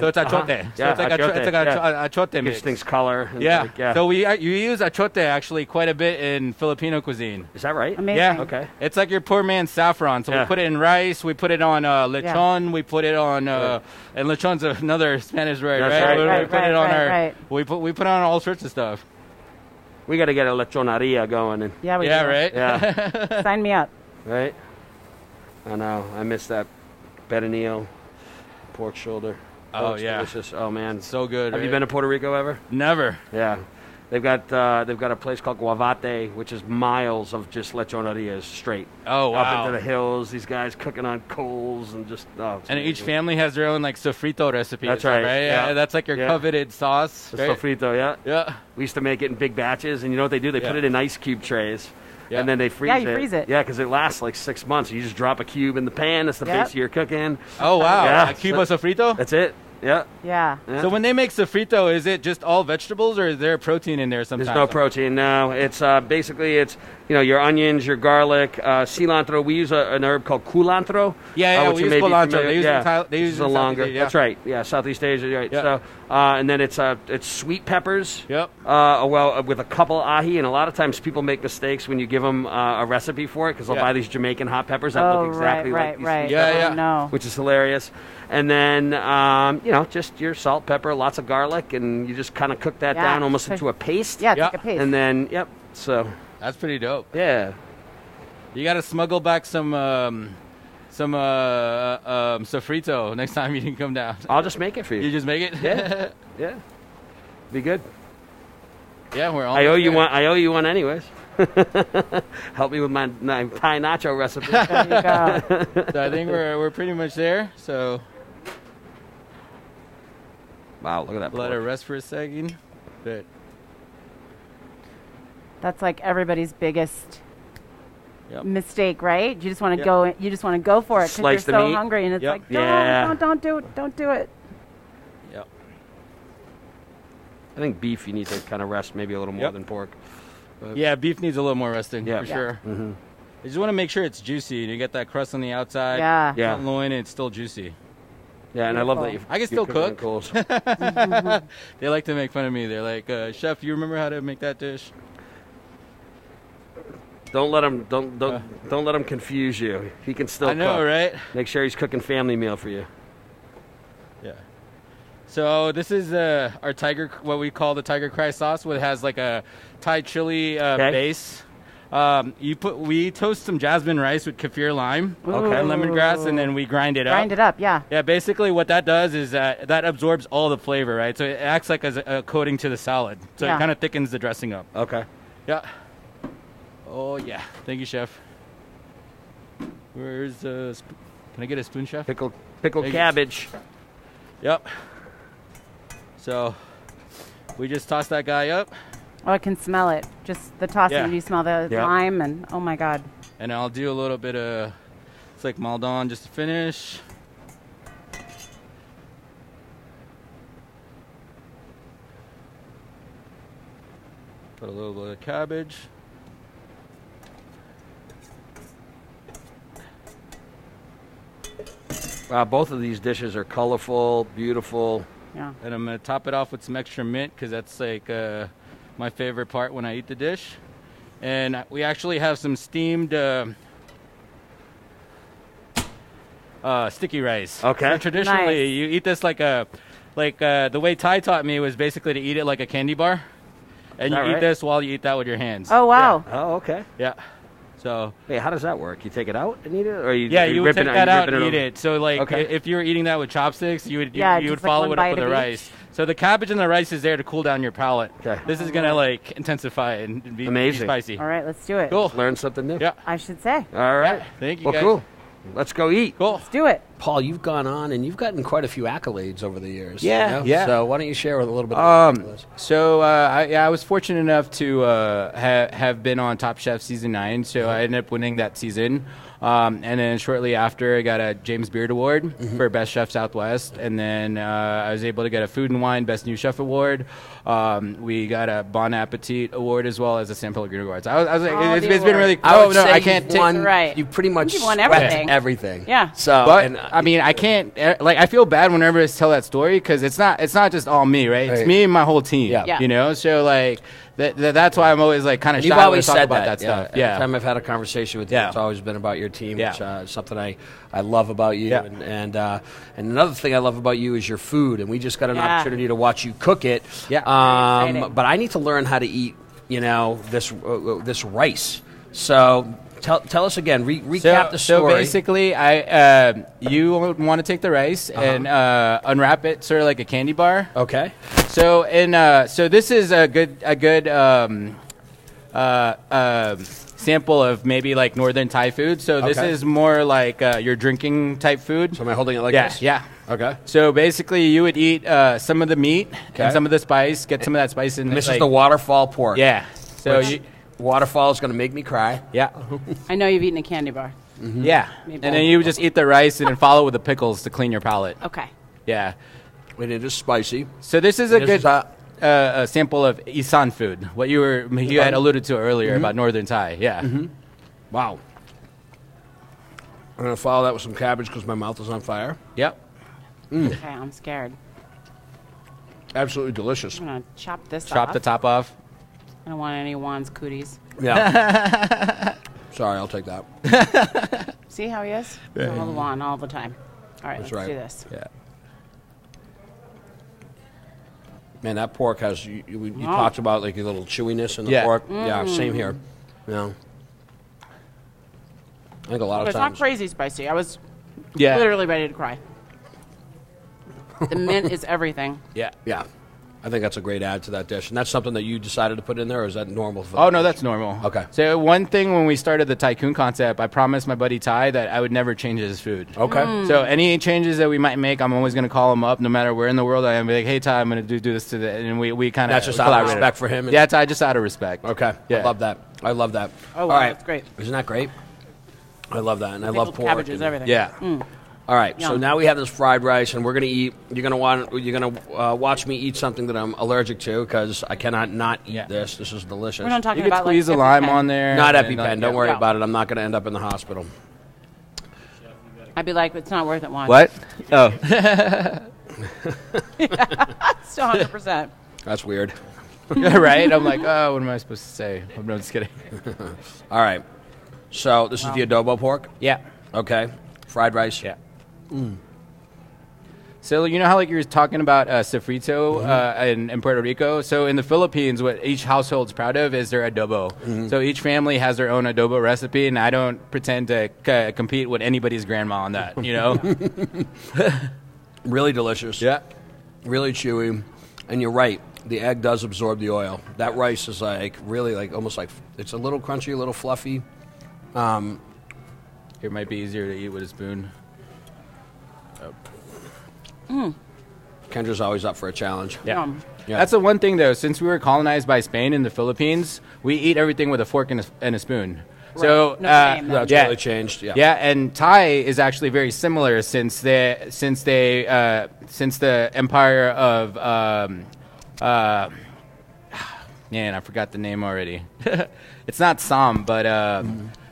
So it's Uh-huh. achote. So Yeah, it's like a, achote, it's like yeah. achote Gives mix. things color. and Yeah. like- yeah. So we uh, you use achote actually quite a bit in Filipino cuisine. Is that right? Amazing. Yeah. Okay. It's like your poor man's saffron. So Yeah. we put it in rice. We put it on uh, lechon. We put it on uh, and lechon's another [laughs] Spanish word, That's right? right. We, we Right, put right, it on right, our. right. We put we put on all sorts of stuff. We got to get a lechonaria going. And, Yeah, we yeah, do. right. Yeah. [laughs] Sign me up. right? I know. I miss that pernil, pork shoulder. Oh, it's yeah. delicious. Oh man, so good. Have you right? been to Puerto Rico ever? Never. Yeah, they've got uh, they've got a place called Guavate, which is miles of just lechonerias straight. Oh, wow! Up into the hills, these guys cooking on coals and just oh, And each family has their own like sofrito recipe. That's so, right, Yeah. yeah. that's like your Yeah. coveted sauce. Right? sofrito, yeah. Yeah. We used to make it in big batches, and you know what they do? They put it in ice cube trays. Yeah. And then they freeze it. Yeah, it. you freeze it. Yeah, because it lasts like six months. You just drop a cube in the pan. That's the Yep. base of your cooking. Oh wow. Yeah. A cube of sofrito. That's it. Yeah. Yeah. Yeah. So when they make sofrito, is it just all vegetables, or is there protein in there sometimes? There's no protein. No, it's uh, basically it's you know your onions, your garlic, uh, cilantro. We use a, an herb called culantro. Yeah, yeah, uh, which we use culantro. familiar- They use it yeah, in Thai- they use is it a longer. Southeast Asia. That's right. Yeah, Southeast Asia. Right. Yeah. So uh, and then it's uh, it's sweet peppers. Yep. Uh, well, uh, with a couple ahi, and a lot of times people make mistakes when you give them uh, a recipe for it because they'll Yeah. buy these Jamaican hot peppers that Oh, look exactly right, like right, these right. Yeah, peppers, yeah. No. which is hilarious. And then um, you know, just your salt, pepper, lots of garlic, and you just kind of cook that Yeah, down almost into a paste. Yeah, it's like a paste. And then, yep. So That's pretty dope. Yeah. You got to smuggle back some um, some uh, uh, um, sofrito next time you can come down. I'll just make it for you. You just make it. Yeah. [laughs] yeah. Be good. Yeah, we're all. I owe you one. I owe you one, anyways. [laughs] Help me with my, my Thai nacho recipe. [laughs] so I think we're we're pretty much there. So wow, look at that. let it pork. rest for a second. But That's like everybody's biggest Yep. mistake, right? You just want to Yep. go. You just want to go for it because you're the so meat. hungry, and it's Yep. like, don't, Yeah. don't, don't do it, don't do it. Yep. I think beef you need to kind of rest maybe a little more Yep. than pork. But- yeah, beef needs a little more resting Yeah. for Yeah. sure. Mhm. You just want to make sure it's juicy and you get that crust on the outside. Yeah. Yeah. loin and it's still juicy. Yeah, and I love that you. I can still cook it cook. [laughs] they like to make fun of me. They're like, uh, "Chef, you remember how to make that dish?" Don't let him. Don't don't don't let him confuse you. He can still. Uh. I know, cook. right? Make sure he's cooking family meal for you. Yeah. So this is uh, our tiger, what we call the tiger cry sauce, which has like a Thai chili uh, Okay. base. Um, you put we toast some jasmine rice with kaffir lime Okay. and lemongrass, and then we grind it up. Grind it up, yeah. Yeah, basically what that does is uh, that absorbs all the flavor, right? So it acts like as a, a coating to the salad. So Yeah. it kind of thickens the dressing up. Okay. Yeah. Oh yeah. Thank you, chef. Where's the? Sp- Can I get a spoon, chef? Pickled pickled Thank you. cabbage. Yep. So we just toss that guy up, Oh, I can smell it. Just the tossing. Yeah. You smell the Yeah. lime, and oh my god. and I'll do a little bit of it's like Maldon just to finish. Put a little bit of cabbage. Wow, both of these dishes are colorful, beautiful. Yeah. And I'm gonna top it off with some extra mint because that's like uh, my favorite part when I eat the dish. And we actually have some steamed uh, uh, sticky rice. Okay. So traditionally, Nice. you eat this like a like uh, the way Ty taught me was basically to eat it like a candy bar, and you that eat right? this while you eat that with your hands. Oh wow. Oh, okay. Yeah. So Hey, how does that work? You take it out and eat it, or you yeah, are you would take it, that out and eat it. So like, Okay. if you were eating that with chopsticks, you would you, Yeah, you would like follow it up with the each. rice. So the cabbage and the rice is there to cool down your palate. Okay. This is gonna like intensify it and be, be Amazing. spicy. All right, let's do it. Cool. Learn something new. Yeah. I should say. All right. Thank you, Well, guys. cool. Let's go eat. Cool. Let's do it. Paul, you've gone on and you've gotten quite a few accolades over the years. Yeah, you know? yeah. So why don't you share with a little bit? Um, of those? so uh, I, yeah, I was fortunate enough to uh, ha- have been on Top Chef season nine. So I ended up winning that season, um, and then shortly after, I got a James Beard Award for Best Chef Southwest, and then uh, I was able to get a Food and Wine Best New Chef Award. Um, we got a Bon Appetit Award as well as a San Pellegrino Award. I was, I was like, All it's, it's been really. I oh no, I can't you've take. won, Right. You pretty much You won everything. everything. Yeah. So, But and, I mean, I can't eh, like I feel bad whenever I tell that story because it's not it's not just all me, right? It's me and my whole team. Yeah. Yeah. You know, so like that, that that's why I'm always like kind of You've shy when I always talk said about that, that, stuff. Every Yeah. time I've had a conversation with you, Yeah. it's always been about your team, Yeah. which uh, is something I, I love about you. Yeah. And and, uh, and another thing I love about you is your food. And we just got an Yeah. opportunity to watch you cook it. Yeah. Um, but I need to learn how to eat, you know, this uh, uh, this rice. So tell, tell us again. Re- recap so, the story. so basically, I uh, you want to take the rice Uh-huh. and uh, unwrap it, sort of like a candy bar. okay. So and uh, so this is a good a good um, uh, uh, sample of maybe like northern Thai food. So this Okay. is more like uh, your drinking type food. So am I holding it like yeah, this? yeah. Okay. So basically, you would eat uh, some of the meat Okay. and some of the spice. Get some of that spice in. And this like- is the waterfall pork. Yeah. So Which- you, waterfall is going to make me cry. yeah, [laughs] I know you've eaten a candy bar. Mm-hmm. yeah. Maybe. And then you would just eat the rice and then follow with the pickles to clean your palate. Okay. Yeah. And it is spicy. So this is a This good is a- uh, a sample of Isan food. What you were you had alluded to earlier mm-hmm. about northern Thai. Yeah. Mm-hmm. Wow. I'm going to follow that with some cabbage because my mouth is on fire. Yep. Mm. Okay, I'm scared. Absolutely delicious. I'm gonna chop this Chop off. the top off. I don't want any Juan's cooties. Yeah. [laughs] Sorry, I'll take that. [laughs] See how he is? All the Juan all the time. All right, That's let's right. do this. Yeah. Man, that pork has. You, you, you Oh. talked about like a little chewiness in the Yeah. pork. Yeah, Mm. same here. Yeah. I think a lot of It's times. not crazy spicy. I was Yeah. literally ready to cry. The mint is everything. Yeah. Yeah. I think that's a great add to that dish, and that's something that you decided to put in there, or is that normal? For Oh no, dish? that's normal. Okay. So one thing when we started the Thai Kun concept, I promised my buddy Ty that I would never change his food. Okay. Mm. So any changes that we might make, I'm always going to call him up, no matter where in the world I am. Be like, hey Ty, I'm going to do, do this to the, and we we kind of That's just out of respect for him Yeah, Ty, just out of respect. Okay. Yeah. I love that. I love that. Oh, All wow, right. that's great. Isn't that great? I love that, and I love pork. cabbages, and- everything. Yeah. Mm. All right. So now we have this fried rice, and we're gonna eat. You're gonna want. You're gonna uh, watch me eat something that I'm allergic to because I cannot not eat this. This is delicious. We're not talking You could about, like, squeeze a lime EpiPen. on there. Not and, EpiPen. uh, Don't worry Yeah. about it. I'm not gonna end up in the hospital. I'd be like, it's not worth it, Juan. What? [laughs] Oh. Still 100%. That's weird. [laughs] right? I'm like, oh, what am I supposed to say? I'm not just kidding. [laughs] All right. So this is the adobo pork. Yeah. Okay. Fried rice. Yeah. So you know how like you were talking about uh, sofrito Mm-hmm. uh, in, in Puerto Rico. So in the Philippines, what each household's proud of is their adobo. Mm-hmm. So each family has their own adobo recipe, and I don't pretend to c- compete with anybody's grandma on that. You know? [laughs] Really delicious. Yeah. Really chewy, and you're right. The egg does absorb the oil. That rice is like really like almost like it's a little crunchy, a little fluffy. Um, it might be easier to eat with a spoon. Mm. Kendra's always up for a challenge. Yeah. Yum. Yeah. That's the one thing though. Since we were colonized by Spain in the Philippines, we eat everything with a fork and a, and a spoon. So No uh, shame, That's yeah. really changed. Yeah. Yeah, and Thai is actually very similar since they since they uh, since the empire of um, uh, man, I forgot the name already. [laughs] it's not Sam, but uh,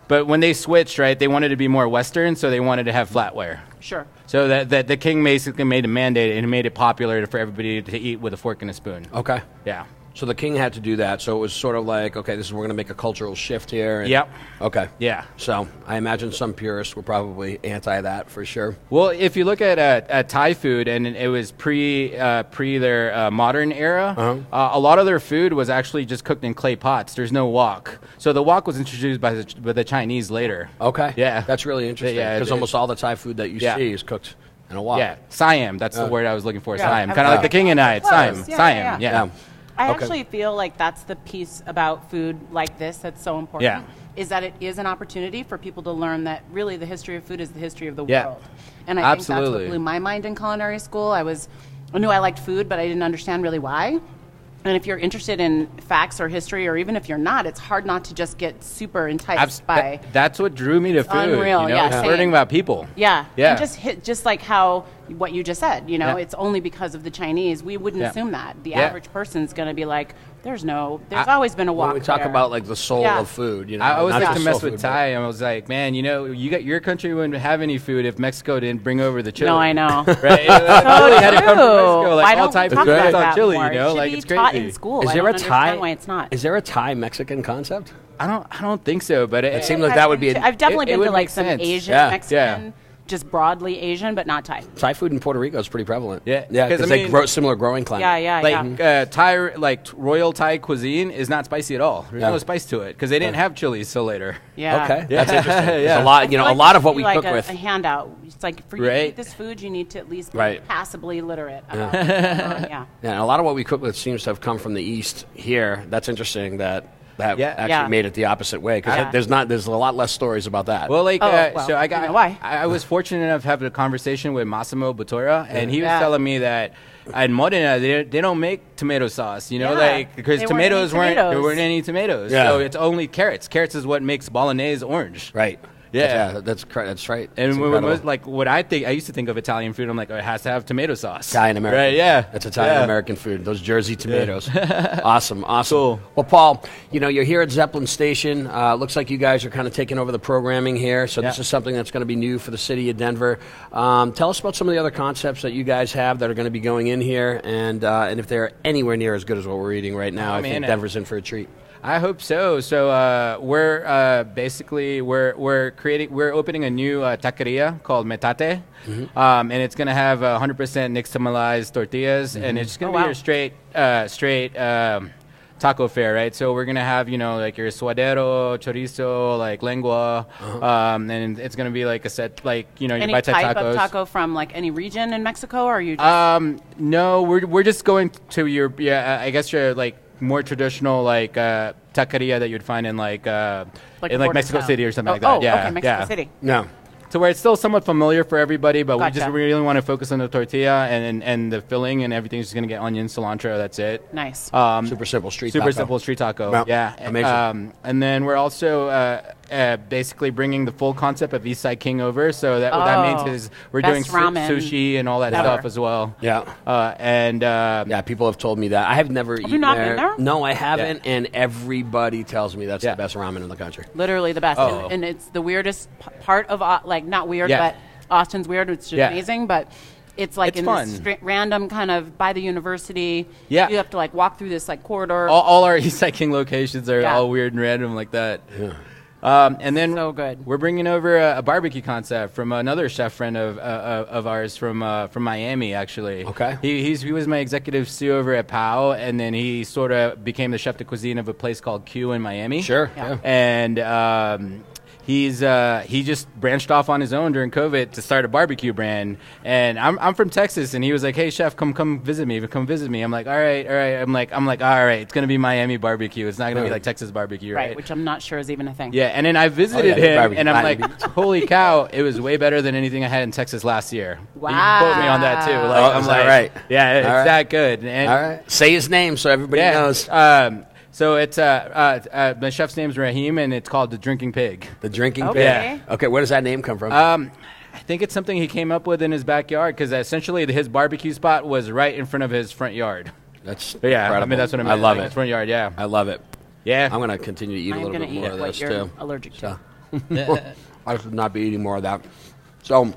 but when they switched, right, they wanted to be more Western, so they wanted to have flatware. Sure. So that, that the king basically made a mandate and made it popular for everybody to eat with a fork and a spoon. Okay. Yeah. So the king had to do that. So it was sort of like, okay, this is we're going to make a cultural shift here. and- Yep. Okay. Yeah. So I imagine some purists were probably anti that for sure. Well, if you look at uh, at Thai food, and it was pre uh, pre their uh, modern era, Uh-huh. uh, a lot of their food was actually just cooked in clay pots. There's no wok, so the wok was introduced by the, by the Chinese later. Okay. Yeah, That's really interesting Yeah, because it- almost all the Thai food that you Yeah. see is cooked in a wok. Yeah, Siam. That's Uh, the word I was looking for. Yeah, Siam, kind of like the king and I. It's Siam. Close. Yeah, Siam. yeah, Yeah. I Okay. actually feel like that's the piece about food like this that's so important. Yeah. Is that it is an opportunity for people to learn that really the history of food is the history of the Yeah. world. And I think that's Absolutely. what blew my mind in culinary school. I was I knew I liked food, but I didn't understand really why. And if you're interested in facts or history, or even if you're not, it's hard not to just get super enticed Abs- by. that- that's what drew me to food. unreal, You know, yeah, learning about people. Yeah, Yeah. and just hit just like how what you just said. You know, Yeah. it's only because of the Chinese. We wouldn't Yeah. assume that. The Yeah. average person's going to be like, "There's no, there's I- always been a wok." We talk there." about like the soul Yeah. of food, you know, I always like to mess with food, Thai, and I was like, man, you know, you got your country wouldn't have any food if Mexico didn't bring over the chili. No, I know. [laughs] right? [laughs] So Chili had to come from Mexico. true. Like Why all don't Thai we talk about on that chili, more? you know, It like should it's be taught crazy. in school. Is I there don't a Thai? why it's not. Is there a Thai Mexican concept? I don't, I don't think so, but it, It seemed like that would be. I've definitely it- it been to like some sense. Asian, Yeah. Mexican, just broadly Asian, but not Thai. Thai food in Puerto Rico is pretty prevalent. Yeah, yeah, because I they mean- grow similar growing climate. Yeah, yeah, yeah. like uh, Thai, like royal Thai cuisine is not spicy at all. There's Yeah. no spice to it because they didn't have chilies till later. Yeah. Okay, Yeah. that's interesting. [laughs] There's Yeah. a lot, you know, like a lot of what we like cook a, with. a handout. It's like for you to Right. eat this food, you need to at least be Right. passably literate. Yeah. About it. Uh, yeah. [laughs] Yeah, and a lot of what we cook with seems to have come from the east here. That's interesting that that Yeah. actually Yeah. made it the opposite way because Yeah. there's not there's a lot less stories about that. Well, like, Oh, uh, well, so I you got know why. I, I was fortunate enough to have a conversation with Massimo Bottura, and he was Yeah. telling me that in Modena they, they don't make tomato sauce. You know, Yeah. like because They weren't tomatoes weren't there weren't any tomatoes, Yeah. so it's only carrots. Carrots is what makes bolognese orange. right? Yeah. that's, that's correct. That's right. And when, incredible. like what I think, I used to think of Italian food. I'm like, oh, it has to have tomato sauce. Italian American. Right? Yeah, That's Italian Yeah. American food. Those Jersey tomatoes. [laughs] awesome, awesome. Cool. Well, Paul, you know you're here at Zeppelin Station. Uh, looks like you guys are kind of taking over the programming here. So this is something that's going to be new for the city of Denver. Um, tell us about some of the other concepts that you guys have that are going to be going in here, and uh, and if they're anywhere near as good as what we're eating right now, Oh, I man. think Denver's in for a treat. I hope so. So uh, we're uh, basically we're we're creating we're opening a new uh, taqueria called Metate, Mm-hmm. um, and it's gonna have 100% nixtamalized tortillas, and it's gonna Oh, be wow. your straight uh, straight. Um, Taco fare, right? So we're gonna have you know like your suadero, chorizo, like lengua, Uh-huh. um, and it's gonna be like a set like you know your Any bite type tacos. of taco from like any region in Mexico, or are you? Just, Um, no, we're we're just going to your yeah. I guess your like more traditional like uh, taqueria that you'd find in like uh, Like in like border Mexico town. City or something Oh, like that. oh, yeah, okay, Mexico yeah. City. No. So where it's still somewhat familiar for everybody, but we just Gotcha. really want to focus on the tortilla and, and, and the filling and everything's just gonna get onion, cilantro. That's it. Nice. Um, Super simple street super taco. simple street taco. Wow. Yeah, Amazing. Um, and then we're also uh, uh, basically bringing the full concept of Eastside King over. So that what that Oh, means is we're best doing su- ramen sushi and all that ever. stuff as well. Yeah. Uh, and uh, Yeah, people have told me that. I have never eaten you not there. been there? No, I haven't, and everybody tells me that's Yeah. the best ramen in the country. literally the best, Oh. and, and it's the weirdest p- part of Au- like not weird, Yeah. but Austin's weird. It's just Yeah. amazing, but. It's like It's in fun. this stra- random kind of by the university. Yeah. you have to like walk through this like corridor. all, all our Eastside King locations are Yeah. all weird and random like that. Um, and then So good. we're bringing over a, a barbecue concept from another chef friend of uh, of ours from uh, from Miami. Actually, Okay. He he's, he was my executive sous over at Pao, and then he sort of became the chef de cuisine of a place called Q in Miami. Sure, Yeah. yeah. And um, he's uh, he just branched off on his own during COVID to start a barbecue brand. And I'm I'm from Texas, and he was like, "Hey, chef, come come visit me. Come visit me." I'm like, "All right, all right." I'm like, I'm like, "All right." It's gonna be Miami barbecue. It's not gonna be like Texas barbecue, right, right? which I'm not sure is even a thing. Yeah, and then I visited Oh, yeah, him, barbecue, and I'm like, "Holy cow! It was way better than anything I had in Texas last year." Wow. You quote me on that too. Like, Oh, I'm like, right? Yeah, it's All right. that good. And, All right, say his name so everybody yeah, knows. Um, so it's uh, uh, uh, the chef's name's Raheem, and it's called the Drinking Pig. The drinking Okay. pig. Okay, where does that name come from? Um, I think it's something he came up with in his backyard because essentially his barbecue spot was right in front of his front yard. that's But yeah, I mean that's what I mean. I love like, it. His front yard, yeah, I love it. yeah. I'm gonna continue to eat a I'm little gonna bit eat more it, of what this you're too. allergic to. So. [laughs] I should not be eating more of that. So,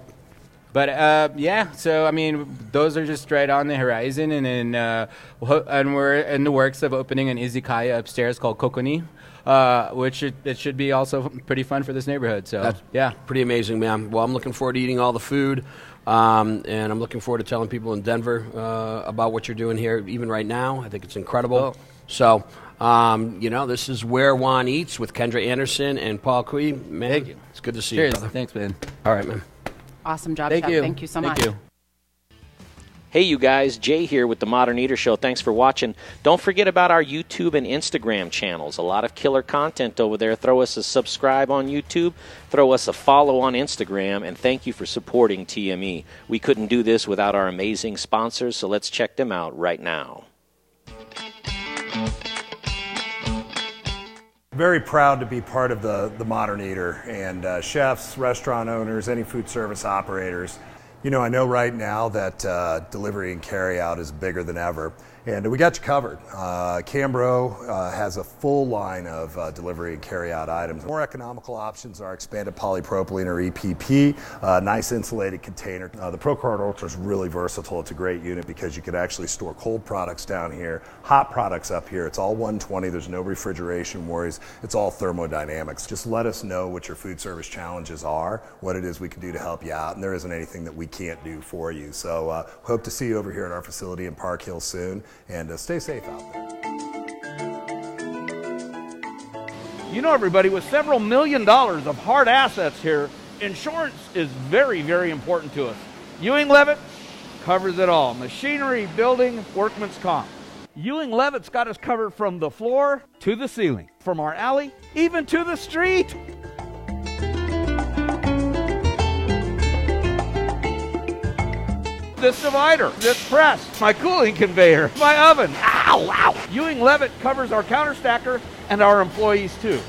But uh, yeah, so I mean, those are just right on the horizon, and then uh, and we're in the works of opening an izakaya upstairs called Kokoni, uh, which it, it should be also pretty fun for this neighborhood. So That's yeah, pretty amazing, man. Well, I'm looking forward to eating all the food, um, and I'm looking forward to telling people in Denver uh, about what you're doing here, even right now. I think it's incredible. Oh. So, um, you know, this is where Juan eats with Kendra Anderson and Paul Qui. Man, Thank you. It's good to see cheers. you, brother. Thanks, man. All right, man. Awesome job, Thank Chef. you. Thank you so Thank much. you. Hey, you guys, Jay here with the Modern Eater Show. Thanks for watching. Don't forget about our YouTube and Instagram channels. A lot of killer content over there. Throw us a subscribe on YouTube, throw us a follow on Instagram, and thank you for supporting TME. We couldn't do this without our amazing sponsors, so let's check them out right now. Very proud to be part of the, the Modern Eater and uh, chefs, restaurant owners, any food service operators. You know, I know right now that uh, delivery and carry out is bigger than ever, and we got you covered. Uh, Cambro uh, has a full line of uh, delivery and carry out items. More economical options are expanded polypropylene or EPP, uh, nice insulated container. Uh, the Pro Cart Ultra is really versatile. It's a great unit because you can actually store cold products down here, hot products up here. It's all 120. There's no refrigeration worries. It's all thermodynamics. Just let us know what your food service challenges are, what it is we can do to help you out, and there isn't anything that we can't do for you. So uh, hope to see you over here at our facility in Park Hill soon, and uh, stay safe out there. You know, everybody, with several million dollars of hard assets here, insurance is very, very important to us. Ewing Leavitt covers it all machinery, building, workman's comp. Ewing Leavitt's got us covered from the floor to the ceiling, from our alley even to the street. This divider, this press, my cooling conveyor, my oven. Ow, ow. Ewing Leavitt covers our counter stacker and our employees too.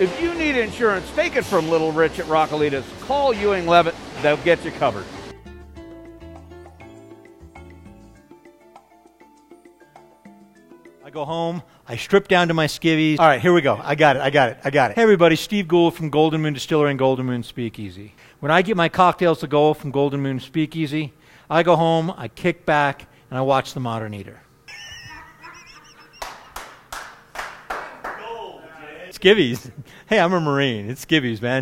If you need insurance, take it from Little Rich at Rockalitas. Call Ewing Leavitt, they'll get you covered. I go home, I strip down to my skivvies. All right, here we go. I got it. I got it. I got it. Hey, everybody. Steve Gould from Golden Moon Distillery and Golden Moon Speakeasy. When I get my cocktails to go from Golden Moon Speakeasy, I go home, I kick back, and I watch The Modern Eater. Skivvies. Hey, I'm a Marine. It's skivvies, man.